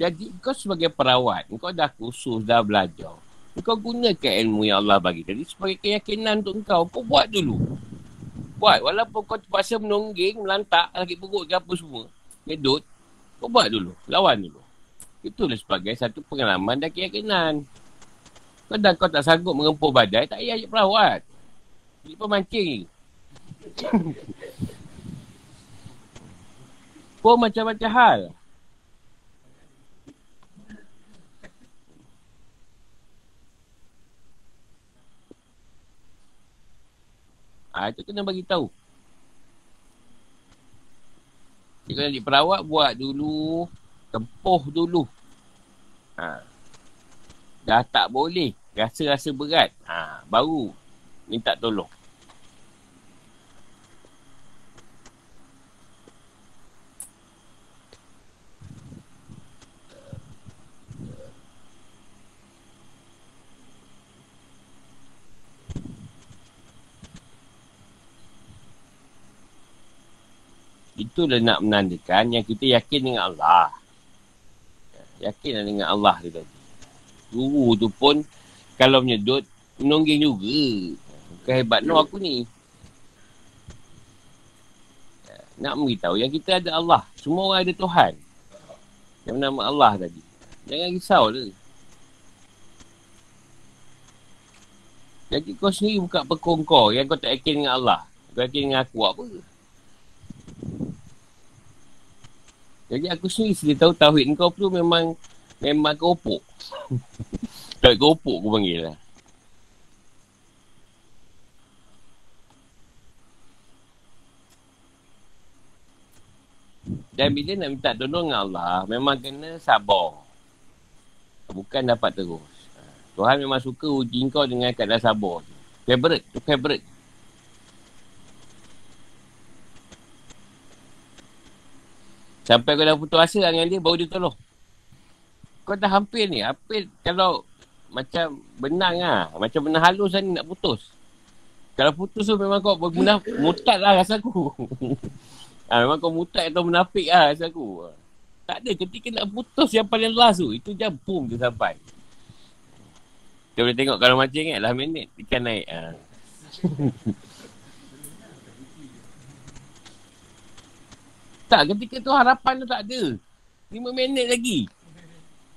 Jadi kau sebagai perawat, kau dah khusus, dah belajar. Kau gunakan ilmu yang Allah bagi tadi sebagai keyakinan untuk kau. Kau buat dulu. Buat. Walaupun kau terpaksa menongging, melantak, lagi perut ke apa semua. Medut. Kau buat dulu. Lawan dulu. Itulah sebagai satu pengalaman dan keyakinan. Kau dah kau tak sanggup mengempur badai, tak payah perawat. Jadi pemancing. Kau macam-macam hal. Ha, itu kena bagi tahu. Jika nak diperawat, buat dulu. Tempuh dulu. Ha. Dah tak boleh. Rasa-rasa berat. Ha. Baru minta tolong. Itulah nak menandakan yang kita yakin dengan Allah. Yakin dengan Allah tu tadi. Guru tu pun kalau menyedut, menongging juga. Bukan hebat no aku ni. Nak beritahu yang kita ada Allah. Semua orang ada Tuhan. Yang nama Allah tadi. Jangan risau tu. Jadi kau sendiri buka pekong kau yang kau tak yakin dengan Allah. Kau yakin dengan aku apa? Jadi aku sendiri sudah tahu tauhid kau tu memang memang keropok. tak keropok aku panggil lah. Dan bila nak minta tolong Allah, memang kena sabar. Bukan dapat terus. Tuhan memang suka uji kau dengan keadaan sabar. Favorite. Tu favorite. Sampai kau dah putus asa dengan dia, baru dia tolong. Kau dah hampir ni. Hampir kalau macam benang lah. Macam benang halus lah ni nak putus. Kalau putus tu memang kau berguna mutat lah rasa aku. ha, memang kau mutat atau menafik lah rasa aku. Tak ada. Ketika nak putus yang paling last tu, itu je boom dia sampai. Kita boleh tengok kalau macam ingat lah minit. Ikan naik. Ha. Tak, ketika tu harapan tu tak ada. Lima minit lagi.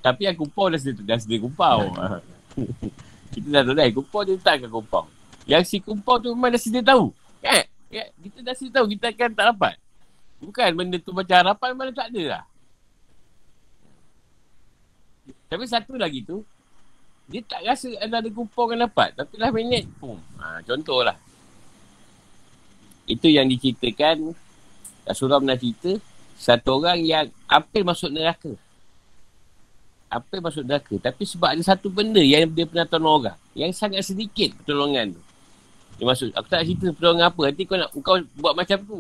Tapi yang kupau dah sedia, dah sedia kupau. kita dah tahu dah, kupau dia letakkan kupau. Yang si kupau tu memang dah sedia tahu. Kan? Ya, kita dah sedia tahu, kita akan tak dapat. Bukan benda tu macam harapan mana tak ada lah. Tapi satu lagi tu, dia tak rasa ada ada kupau kan dapat. Tapi lah minit, pum. Ha, contohlah. Itu yang diceritakan Rasulullah pernah cerita satu orang yang hampir masuk neraka. Hampir masuk neraka. Tapi sebab ada satu benda yang dia pernah tolong orang. Yang sangat sedikit pertolongan tu. Dia masuk. Aku tak cerita pertolongan apa. Nanti kau nak kau buat macam tu.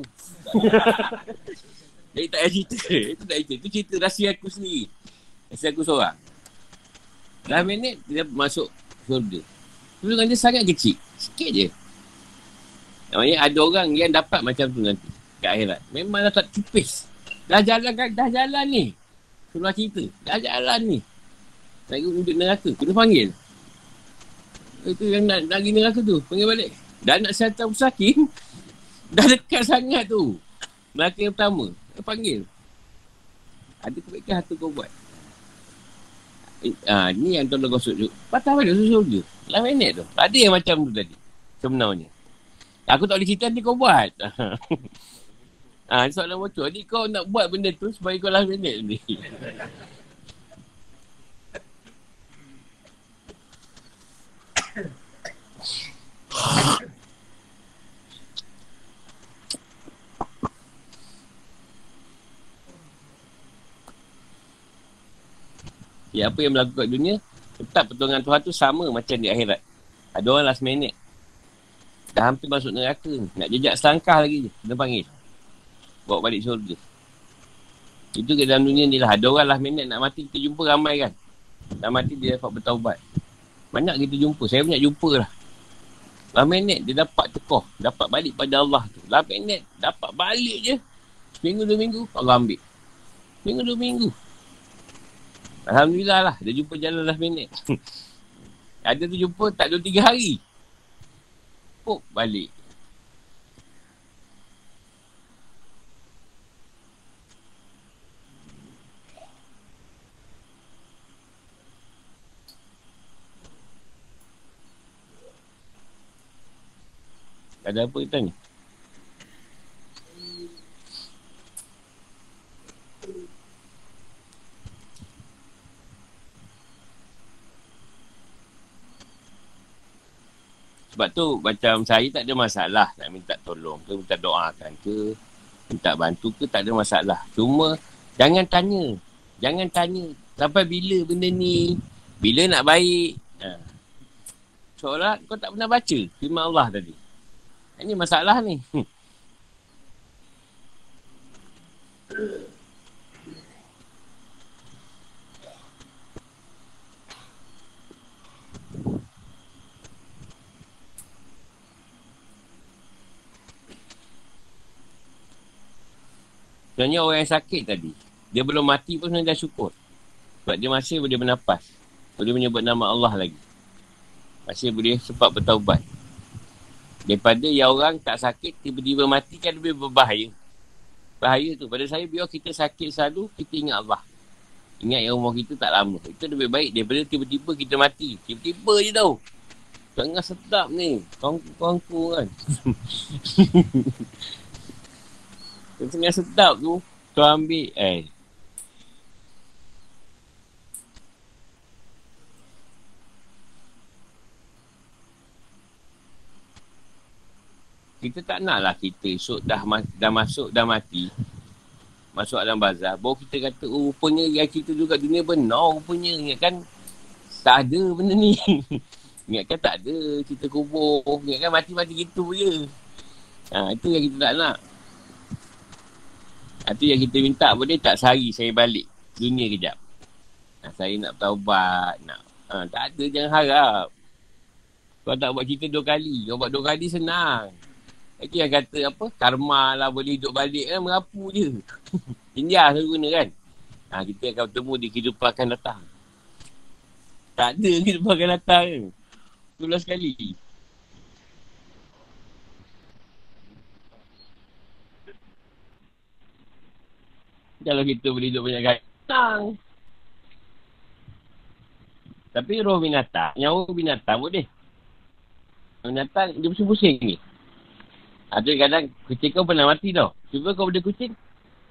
Jadi tak payah cerita. Itu tak cerita. Itu cerita rahsia aku sendiri. Rahsia aku seorang. Dah minit dia masuk surga. Pertolongan dia sangat kecil. Sikit je. Namanya ada orang yang dapat macam tu nanti ke akhirat. Memang dah tak tipis. Dah jalan kan, dah jalan ni. Keluar cerita. Dah jalan ni. Lagi untuk neraka. Kena panggil. Itu yang nak lagi neraka tu. Panggil balik. Dah nak siapa usakin. Dah dekat sangat tu. Neraka yang pertama. Kena panggil. Ada kebaikan hati kau buat. Ah, ni yang tolong kau sujud. Patah balik susul je. Lah minit tu. Ada yang macam tu tadi. Sebenarnya. Aku tak boleh cerita nanti kau buat. Ha, soalan bocor. Jadi kau nak buat benda tu supaya kau last minute ni. Ya, apa yang berlaku kat dunia, tetap pertolongan Tuhan tu sama macam di akhirat. Ada orang last minute. Dah hampir masuk neraka. Nak jejak selangkah lagi je. Dia panggil bawa balik syurga. Itu ke dalam dunia ni lah. Ada orang lah minat nak mati, kita jumpa ramai kan. Dah mati dia dapat bertaubat. Banyak kita jumpa. Saya banyak jumpa lah. 8 minit dia dapat tekoh. Dapat balik pada Allah tu. 8 minit dapat balik je. Seminggu dua minggu Allah ambil. Seminggu dua minggu. Alhamdulillah lah. Dia jumpa jalan last minit. Ada tu jumpa tak dua tiga hari. Puk balik. Ada apa kita ni? Sebab tu macam saya tak ada masalah nak minta tolong ke, minta doakan ke, minta bantu ke, tak ada masalah. Cuma jangan tanya. Jangan tanya sampai bila benda ni, bila nak baik. Ha. Seolah kau tak pernah baca firman Allah tadi. Ini masalah ni. Hmm. Sebenarnya orang yang sakit tadi, dia belum mati pun sebenarnya dah syukur. Sebab dia masih boleh bernafas. Boleh menyebut nama Allah lagi. Masih boleh sempat bertaubat. Daripada yang orang tak sakit, tiba-tiba mati kan lebih berbahaya. Bahaya tu. Pada saya, biar kita sakit selalu, kita ingat Allah. Ingat yang umur kita tak lama. Itu lebih baik daripada tiba-tiba kita mati. Tiba-tiba je tau. Tengah sedap ni. Kongku-kongku kan. Tengah sedap tu. Kau ambil. Eh. Kita tak nak lah kita esok dah, dah masuk, dah mati. Masuk alam bazar. Baru kita kata, oh rupanya yang kita juga dunia benar rupanya. Ingat kan, tak ada benda ni. Ingat kan tak ada kita kubur. Ingat kan mati-mati gitu je. Ha, itu yang kita tak nak. Itu yang kita minta boleh tak sehari saya balik dunia kejap. Nah, saya nak taubat. Nak, ha, tak ada jangan harap. Kau tak buat cerita dua kali. Kau buat dua kali senang. Lagi yang kata apa, karma lah boleh hidup balik kan, merapu je. India selalu guna kan. Ha, kita akan bertemu di kehidupan akan datang. Tak ada kehidupan akan datang. Tulah sekali. Kalau kita boleh hidup banyak kali. Senang. Tapi roh binatang, nyawa binatang boleh. Binatang dia pusing-pusing ni. Ada kadang kucing kau pernah mati tau. Cuba kau benda kucing.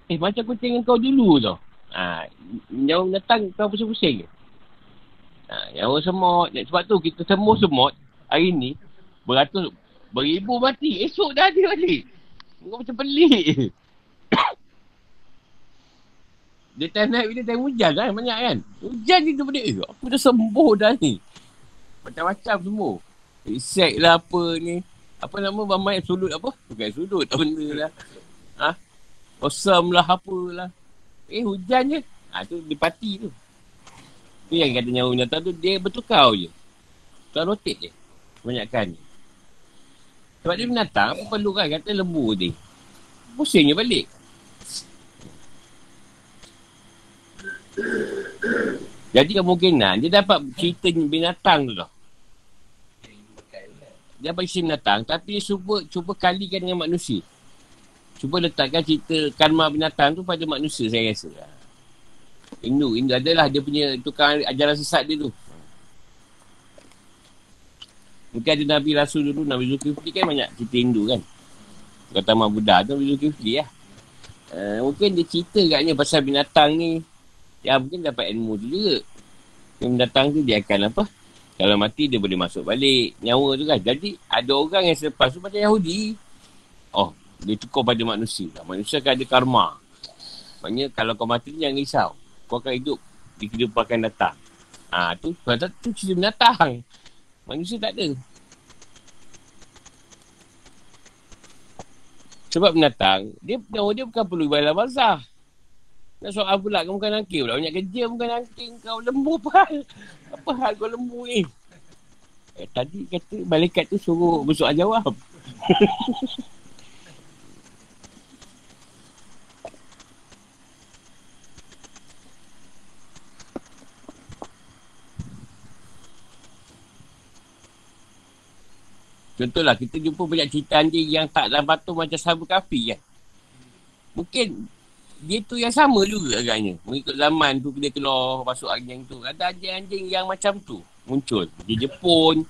Eh macam kucing kau dulu tau. Ha, nyawa binatang kau pusing-pusing. Ha, nyawa semut. Sebab tu kita semua semut hari ni beratus beribu mati. Esok dah ada balik. Kau macam pelik. Dia time naik bila time hujan kan banyak kan. Hujan ni tu benda. Eh, aku dah sembuh dah ni. Macam-macam sembuh. Insect lah apa ni. Apa nama bamai sulut apa? Bukan sulut apa benda lah. Ha? Osam lah apalah. Eh hujan je. Ha tu dia pati tu. Tu yang kata nyawa binatang tu dia bertukar je. Tukar rotate je. Kebanyakan ni. Sebab dia binatang apa perlu kan kata lembu dia. Pusingnya balik. Jadi kemungkinan dia dapat cerita binatang tu tau. Dia dapat cerita binatang tapi cuba, cuba kalikan dengan manusia. Cuba letakkan cerita karma binatang tu pada manusia saya rasa. Hindu, Hindu adalah dia punya tukang ajaran sesat dia tu. Mungkin ada Nabi Rasul dulu, Nabi Zulkifli kan banyak cerita Hindu kan. Kata Mak Buddha tu Nabi Zulkifli lah. Uh, mungkin dia cerita katnya pasal binatang ni Ya mungkin dapat ilmu juga. Yang datang tu dia akan apa? Kalau mati dia boleh masuk balik. Nyawa tu kan. Jadi ada orang yang selepas tu macam Yahudi. Oh, dia tukar pada manusia. Manusia akan ada karma. Maksudnya kalau kau mati jangan risau. Kau akan hidup di kehidupan akan datang. Ha, tu, tu, tu cerita binatang. Manusia tak ada. Sebab binatang, dia nyawa dia bukan perlu ibadah bazah. Nak soal pula kau bukan angking pula. Banyak kerja bukan angking kau lembu apa hal? Apa hal kau lembu ni? Eh, tadi kata malaikat tu suruh bersoal jawab. Contohlah kita jumpa banyak cerita anjing yang tak dalam patung macam sahabat kafi kan. Mungkin dia tu yang sama juga agaknya. Mengikut zaman tu dia keluar masuk anjing tu. Ada anjing-anjing yang macam tu muncul. Di Jepun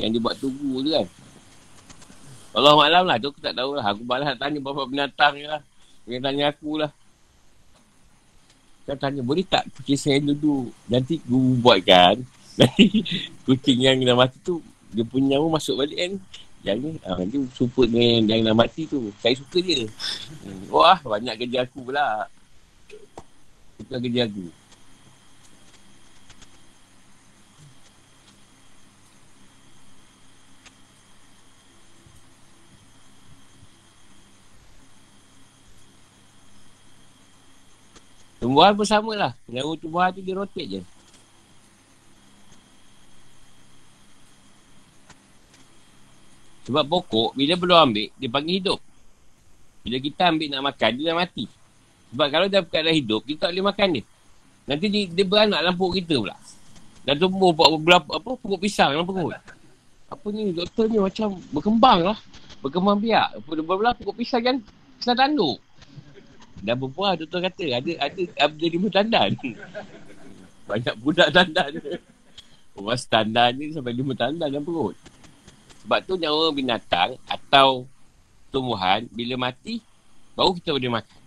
yang dia buat tugu tu kan. Allah maklum lah tu aku tak tahulah. Aku balas nak tanya beberapa binatang je lah. Dia tanya aku lah. Dia tanya boleh tak kucing saya duduk. Nanti aku buatkan. Nanti kucing yang dah mati tu dia punya nyawa masuk balik kan. Yang ni, ah, dia support dengan yang dah mati tu. Saya suka dia. Hmm. Wah, banyak kerja aku pula. Itu kerja aku. Tumbuhan pun sama lah. Yang tumbuhan tu dia rotate je. Sebab pokok, bila belum ambil, dia panggil hidup. Bila kita ambil nak makan, dia dah mati. Sebab kalau dia keadaan hidup, kita tak boleh makan dia. Nanti dia, dia beranak dalam perut kita pula. Dan tumbuh berapa, apa, pokok pisang dalam perut. Apa ni, doktor ni macam berkembang lah. Berkembang biak. Berbelah pokok pisang kan, pisang tanduk. Dan berbuah doktor kata, ada ada ada lima tandan. Banyak budak tandan. Rumah standar ni sampai lima tandan dalam perut. Sebab tu nyawa binatang atau tumbuhan bila mati baru kita boleh makan.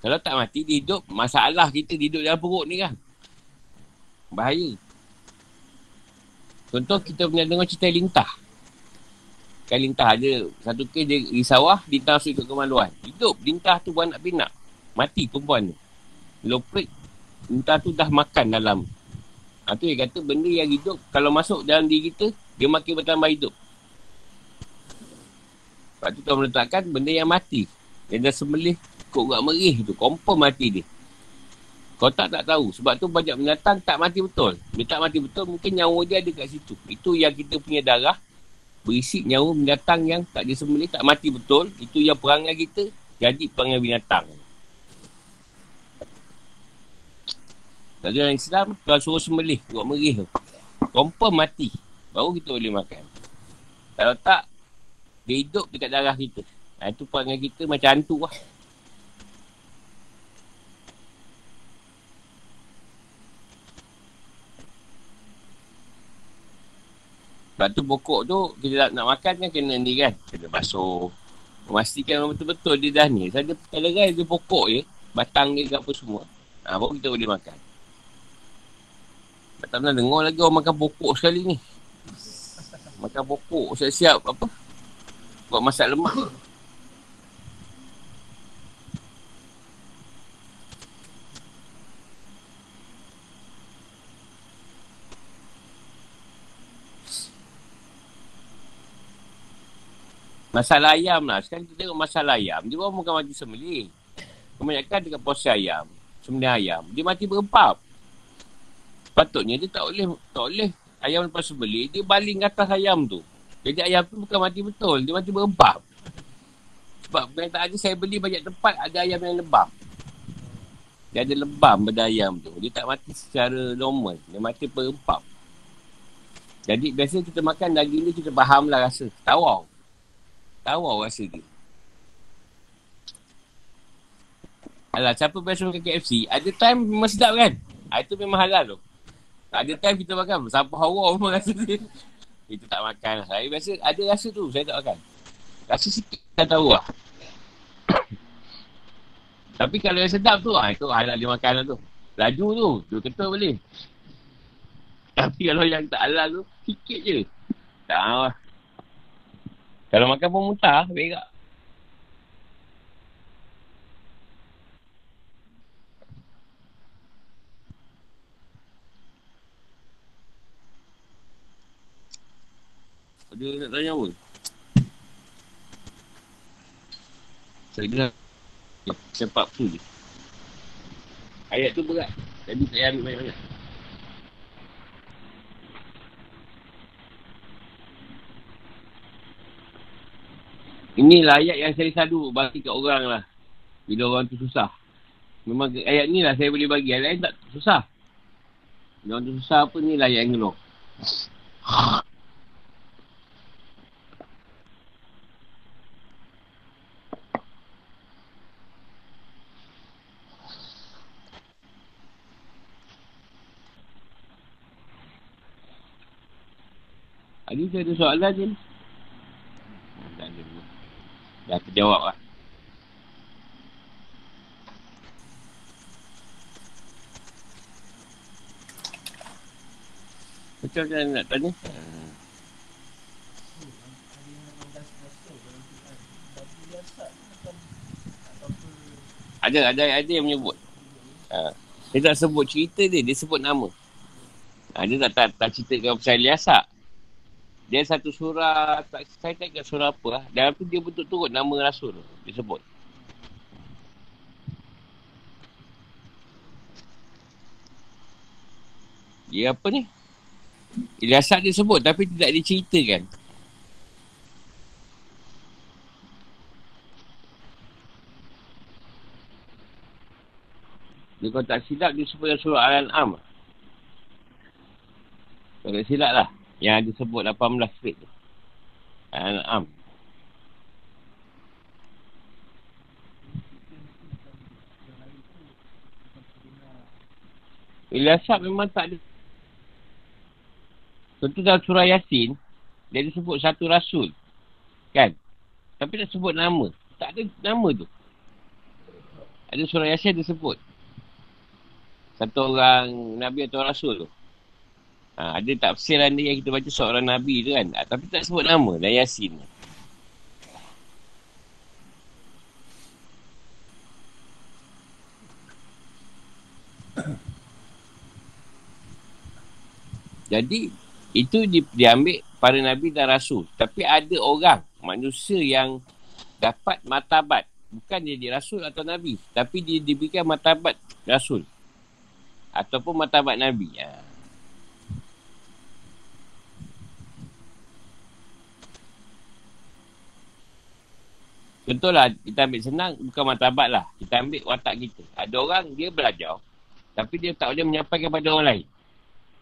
Kalau tak mati dia hidup masalah kita hidup dalam perut ni kan. Bahaya. Contoh kita pernah dengar cerita lintah. Kan lintah ada satu kes dia di sawah, lintah ikut kemaluan. Hidup lintah tu buat nak pinak. Mati perempuan tu. Loprik, lintah tu dah makan dalam. Ha, tu dia kata benda yang hidup kalau masuk dalam diri kita, dia makin bertambah hidup. Sebab tu Tuhan meletakkan benda yang mati. Yang dah sembelih kok urat merih tu. Confirm mati dia. Kau tak tak tahu. Sebab tu banyak binatang tak mati betul. Dia tak mati betul, mungkin nyawa dia ada kat situ. Itu yang kita punya darah berisi nyawa binatang yang tak disembelih, tak mati betul. Itu yang perangai kita jadi perangai binatang. Tak ada Islam, Tuhan suruh sembelih, buat merih tu. Confirm mati. Baru kita boleh makan. Kalau tak, dia hidup dekat darah kita. Ha, itu perangai kita macam hantu lah. Sebab tu pokok tu kita nak, nak makan kan kena ni kan. Kena basuh. Memastikan betul-betul dia dah ni. Saya kalau kan dia pokok je. Batang dia ke apa semua. Ha, baru kita boleh makan. Tak pernah dengar lagi orang makan pokok sekali ni. Makan pokok siap-siap apa Buat masak lemak Masalah ayam lah. Sekarang kita tengok masalah ayam. Dia orang bukan mati sembelih. Kebanyakan dekat pos ayam. Sembelih ayam. Dia mati berempap. Patutnya dia tak boleh tak boleh ayam lepas sebeli, dia baling atas ayam tu. Jadi ayam tu bukan mati betul, dia mati berempap. Sebab tak ada saya beli banyak tempat, ada ayam yang lebam. Dia ada lebam pada ayam tu. Dia tak mati secara normal. Dia mati berempap. Jadi biasa kita makan daging ni kita faham lah rasa. Tawau. Tawau rasa dia. Alah, siapa biasa makan KFC, ada time memang sedap kan? Ah, itu memang halal tu. Tak ada time kita makan. Sampah hawa pun rasa dia. Kita tak makan. Saya biasa ada rasa tu. Saya tak makan. Rasa sikit tak tahu lah. Tapi kalau yang sedap tu, ah, itu halal dia makan lah tu. Laju tu. Tu kata boleh. Tapi kalau yang tak halal tu, sikit je. Tak lah. Kalau makan pun muntah, berak. Dia nak tanya apa? Saya kena Sepak tu je Ayat tu berat. Jadi tak payah ambil banyak-banyak. Inilah ayat yang saya sadu bagi kat orang lah. Bila orang tu susah. Memang ayat ni lah saya boleh bagi. Ayat lain tak susah. Bila orang tu susah apa ni lah ayat yang ngeluh. Adi tu ada soalan je. Tak ada. Dah terjawab lah. Macam mana nak tanya? Ada, ada, ada yang menyebut. Ha. Dia tak sebut cerita dia, dia sebut nama. Ha, dia tak, tak, tak ceritakan pasal Eliasak. Dia satu surah, tak, saya tak ingat surah apa lah. Dalam tu dia betul turut nama Rasul disebut. Dia apa ni? Ilyasat dia sebut tapi tidak diceritakan. Dia kalau tak silap dia sebut surah Al-An'am. Kalau tak silap lah. Yang ada sebut 18 straight tu. Al-Am. Asap memang tak ada. Tentu dalam surah Yasin, dia disebut satu rasul. Kan? Tapi tak sebut nama. Tak ada nama tu. Ada surah Yasin disebut. Satu orang Nabi atau Rasul tu. Ha, ada tafsiran dia yang kita baca seorang Nabi tu kan. Ha, tapi tak sebut nama dan Yasin. Jadi, itu di, diambil para Nabi dan Rasul. Tapi ada orang, manusia yang dapat matabat. Bukan dia jadi Rasul atau Nabi. Tapi dia diberikan matabat Rasul. Ataupun matabat Nabi. Ha. Contohlah, kita ambil senang, bukan matabat lah. Kita ambil watak kita. Ada orang, dia belajar. Tapi dia tak boleh menyampaikan pada orang lain.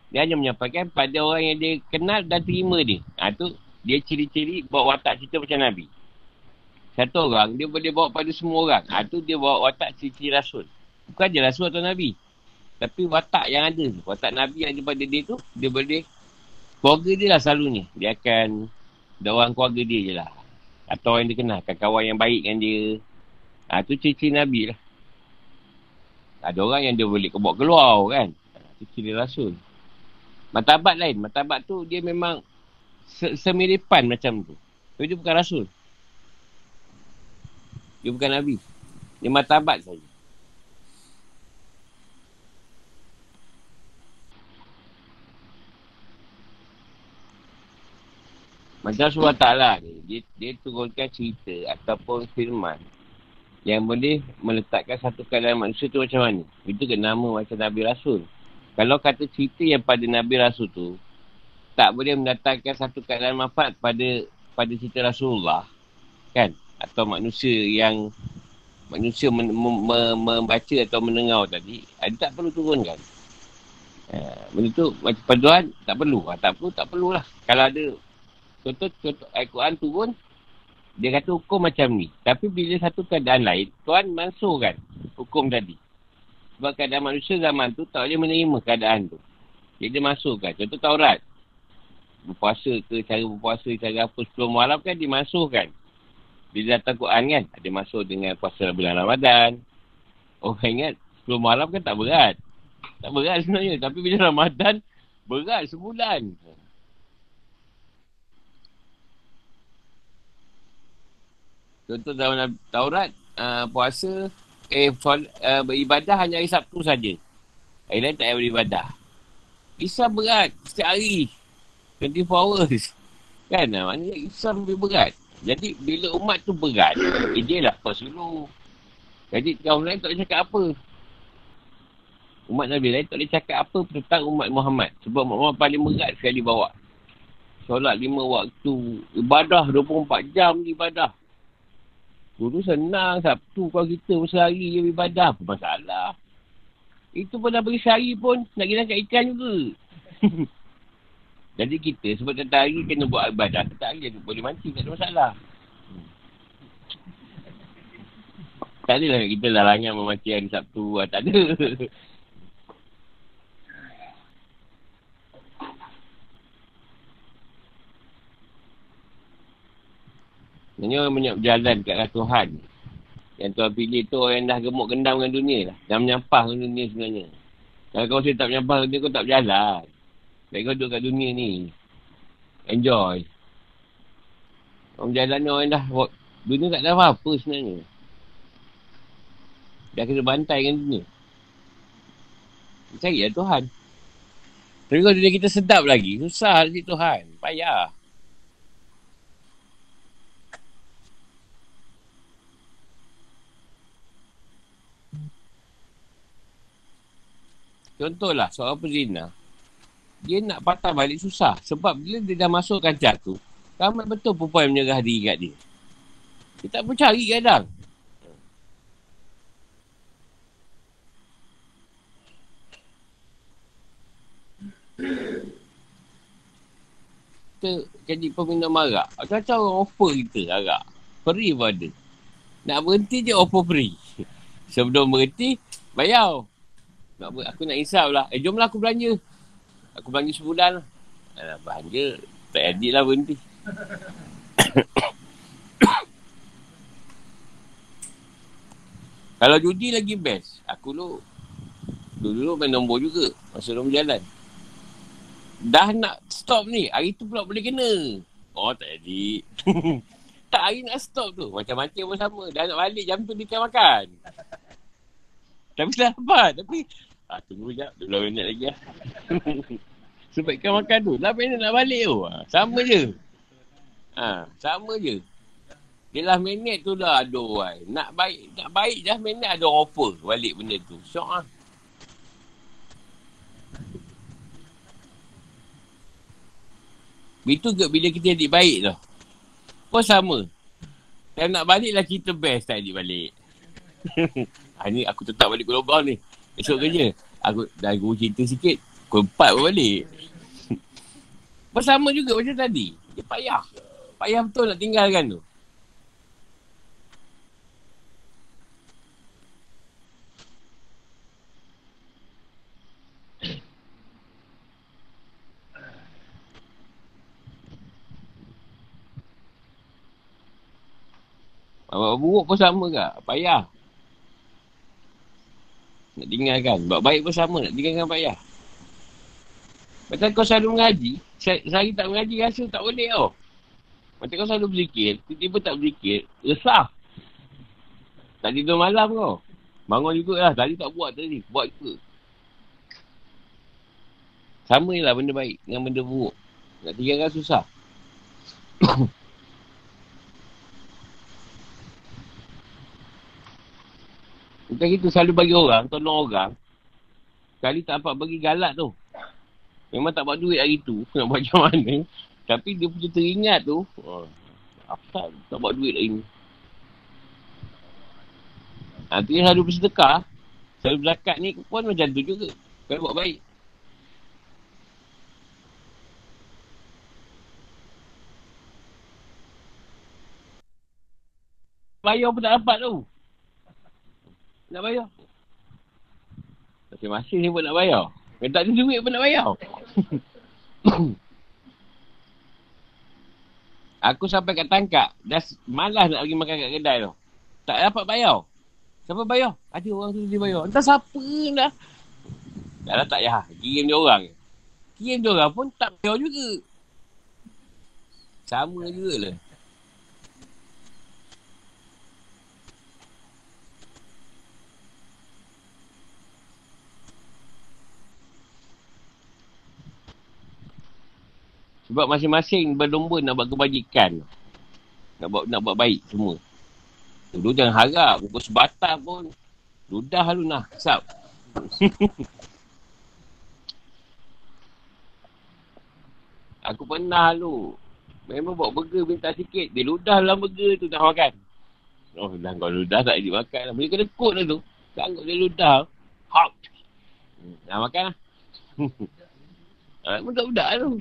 Dia hanya menyampaikan pada orang yang dia kenal dan terima dia. Ha, tu dia ciri-ciri bawa watak cerita macam Nabi. Satu orang, dia boleh bawa pada semua orang. Ha, tu dia bawa watak ciri-ciri Rasul. Bukan je Rasul atau Nabi. Tapi watak yang ada. Watak Nabi yang ada pada dia tu, dia boleh... Keluarga dia lah selalunya. Dia akan... Ada orang keluarga dia je lah. Atau yang dia kenal. Kawan yang baik dengan dia. Ha, tu ciri-ciri Nabi lah. Ada orang yang dia boleh bawa keluar kan. Itu ciri Rasul. Matabat lain. Matabat tu dia memang se- semiripan macam tu. Tapi dia bukan Rasul. Dia bukan Nabi. Dia matabat saja. Macam surah Ta'ala dia, dia turunkan cerita ataupun firman yang boleh meletakkan satu keadaan manusia tu macam mana. Itu ke nama macam Nabi Rasul. Kalau kata cerita yang pada Nabi Rasul tu, tak boleh mendatangkan satu keadaan manfaat pada pada cerita Rasulullah. Kan? Atau manusia yang manusia men, mem, mem, membaca atau mendengar tadi, ada tak perlu turunkan. Ha, benda tu macam tak perlu. Ha, tak perlu, tak perlulah. Kalau ada Contoh, contoh Al-Quran turun, dia kata hukum macam ni. Tapi bila satu keadaan lain, Tuhan mansuhkan hukum tadi. Sebab keadaan manusia zaman tu tak boleh menerima keadaan tu. Jadi dia masukkan. Contoh Taurat. Berpuasa ke, cara berpuasa, cara apa. Sebelum malam kan dimasukkan. Bila datang Quran kan, ada masuk dengan puasa bulan Ramadan. Orang ingat, sebelum malam kan tak berat. Tak berat sebenarnya. Tapi bila Ramadan, berat sebulan. Contoh dalam Taurat, uh, puasa, eh, soal, uh, beribadah hanya hari Sabtu saja. Hari lain tak payah beribadah. Islam berat setiap hari. 24 hours. Kan? Maknanya Islam lebih berat. Jadi, bila umat tu berat, eh, dia lah apa dulu. Jadi, kaum lain tak cakap apa. Umat Nabi lain tak boleh cakap apa tentang umat Muhammad. Sebab umat Muhammad paling berat sekali bawa. Solat lima waktu. Ibadah 24 jam ibadah. Dulu senang Sabtu kalau kita sehari je ibadah. Apa masalah? Itu pun dah beri sehari pun nak kena kat ikan juga. Jadi kita sebab tak hari kena buat ibadah. Tak hari boleh mati tak ada masalah. Tak adalah kita larangan hari Sabtu. Ah, tak ada. Ini orang banyak berjalan kat arah Tuhan. Yang Tuhan pilih tu orang yang dah gemuk gendam dengan dunia lah. Dah menyampah dengan dunia sebenarnya. Kalau kau tak menyampah dunia, kau tak berjalan. Baik kau duduk kat dunia ni. Enjoy. Orang berjalan ni orang dah... Dunia tak ada apa-apa sebenarnya. Dah kena bantai dengan dunia. Cari lah Tuhan. Tapi kalau dunia kita sedap lagi, susah lagi Tuhan. Payah. Contohlah, seorang pezina. Dia nak patah balik susah. Sebab bila dia dah masuk kancah tu, ramai betul perempuan menyerah diri kat dia. Dia tak pun cari kadang. kita jadi peminat marak. Macam-macam orang offer kita arak. Free pun ada. Nak berhenti je offer free. Sebelum berhenti, bayar. Nak ber- aku nak insaf lah. Eh, jomlah aku belanja. Aku belanja sebulan lah. Alah, belanja. Tak edit lah berhenti. Kalau judi lagi best. Aku dulu, dulu main nombor juga. Masa nombor jalan dah nak stop ni. Hari tu pula boleh kena. Oh, tak jadi. tak, hari nak stop tu. Macam-macam pun sama. Dah nak balik jam tu dia kan makan. Tapi dapat. Tapi, ah, tunggu sekejap. 12 minit lagi lah. Sebab ikan makan tu. 8 minit nak balik tu. Ah, sama je. Ha, sama je. Dia lah minit tu dah aduh. Ay. Nak baik, nak baik dah minit ada offer balik benda tu. Syok lah. Itu ke bila kita jadi baik tu. Pun sama. Kalau nak balik lah kita best tak jadi balik. ha, ni aku tetap balik Pulau Bau ni. Esok kerja. Aku dah guru cerita sikit. Pukul empat pun balik. Pun sama juga macam tadi. Dia payah. Payah betul nak tinggalkan tu. Buruk pun sama ke? Payah. Nak tinggalkan. Buat baik pun sama. Nak tinggalkan payah. Macam kau selalu mengaji. Sehari tak mengaji rasa tak boleh tau. Macam kau selalu berzikir. Tiba-tiba tak berzikir. Resah. Tak tidur malam kau. Bangun juga lah. Tadi tak buat tadi. Buat juga. Sama je lah benda baik dengan benda buruk. Nak tinggalkan susah. Bukan kita selalu bagi orang, tolong orang. Sekali tak dapat bagi galak tu. Memang tak buat duit hari tu. Nak buat macam mana. Tapi dia punya teringat tu. Oh, apa tak buat duit hari ni. Nanti ha, selalu bersedekah. Selalu berzakat ni pun macam tu juga. Kalau buat baik. Bayar pun tak dapat tu. Nak bayar. Masing-masing ni pun nak bayar. Kalau tak ada duit pun nak bayar. Aku sampai kat tangkap. Dah malas nak pergi makan kat kedai tu. Tak dapat bayar. Siapa bayar? Ada orang tu dia bayar. Entah siapa dah. Dah lah tak payah. Kirim dia orang. Kirim dia orang pun tak bayar juga. Sama juga lah. Sebab masing-masing berlomba nak buat kebajikan. Nak buat, nak buat baik semua. Dulu jangan harap. Pukul sebatang pun. Ludah lu nak. Sap. Aku pernah lu. Memang bawa burger minta sikit. Dia ludah dalam burger tu nak makan. Oh, dah kau ludah tak jadi makan lah. Boleh kena kot lah tu. Sanggup dia ludah. Hop. Hmm, nak makan lah. Ah, budak-budak tu.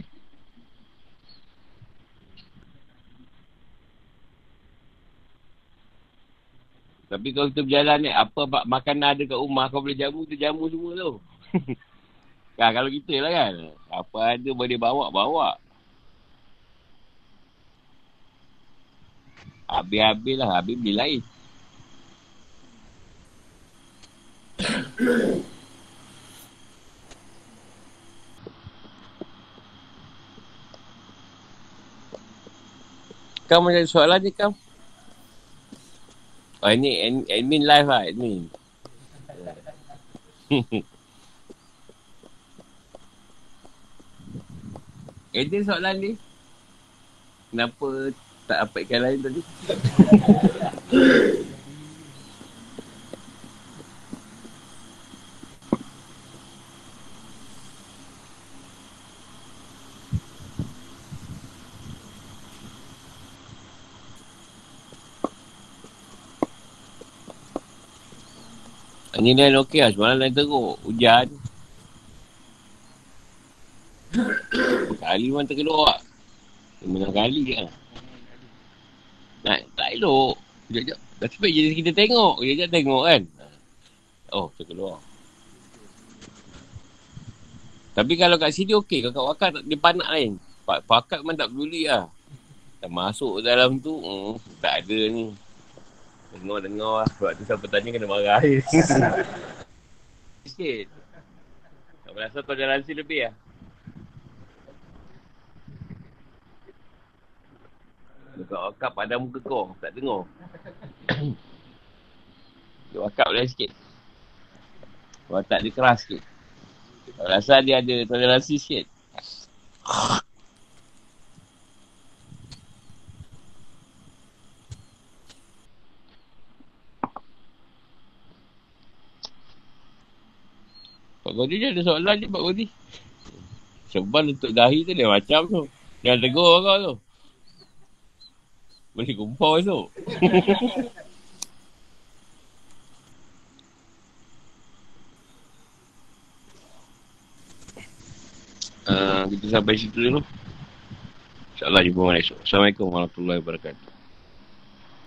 Tapi kalau kita berjalan ni, apa makanan ada kat rumah, kau boleh jamu, kita jamu semua tu. kan, kalau kita lah kan. Apa ada boleh bawa, bawa. Habis-habis lah, habis beli lain. Kau macam soalan ni kau? Oh ini admin live lah admin. Ada soalan ni? Kenapa tak apa ikan lain tadi? Ini lain okey lah. Semalam lain teruk. Hujan. Kali memang terkeluk lah. Menang kali je lah. Nak, tak elok. Sekejap-sekejap. Dah cepat je kita tengok. Sekejap tengok kan. Oh, terkeluar. Tapi kalau kat sini okey. Kalau kat wakar dia panak lain. Pak pakat memang tak peduli lah. Tak masuk dalam tu. Hmm, tak ada ni. Dengar-dengar lah. Sebab tu siapa tanya kena marah. Sikit. Tak merasa toleransi lebih lah. Dekat wakap pada muka kau. Tak dengar. Dekat wakap boleh sikit. Watak dia keras sikit. Rasa dia ada toleransi sikit. Godi je ada soalan je Pak Godi. Sebab untuk dahi tu dia macam tu. Jangan tegur kau tu. Boleh kumpau esok. uh, kita sampai situ dulu. InsyaAllah jumpa malam esok. Assalamualaikum warahmatullahi wabarakatuh.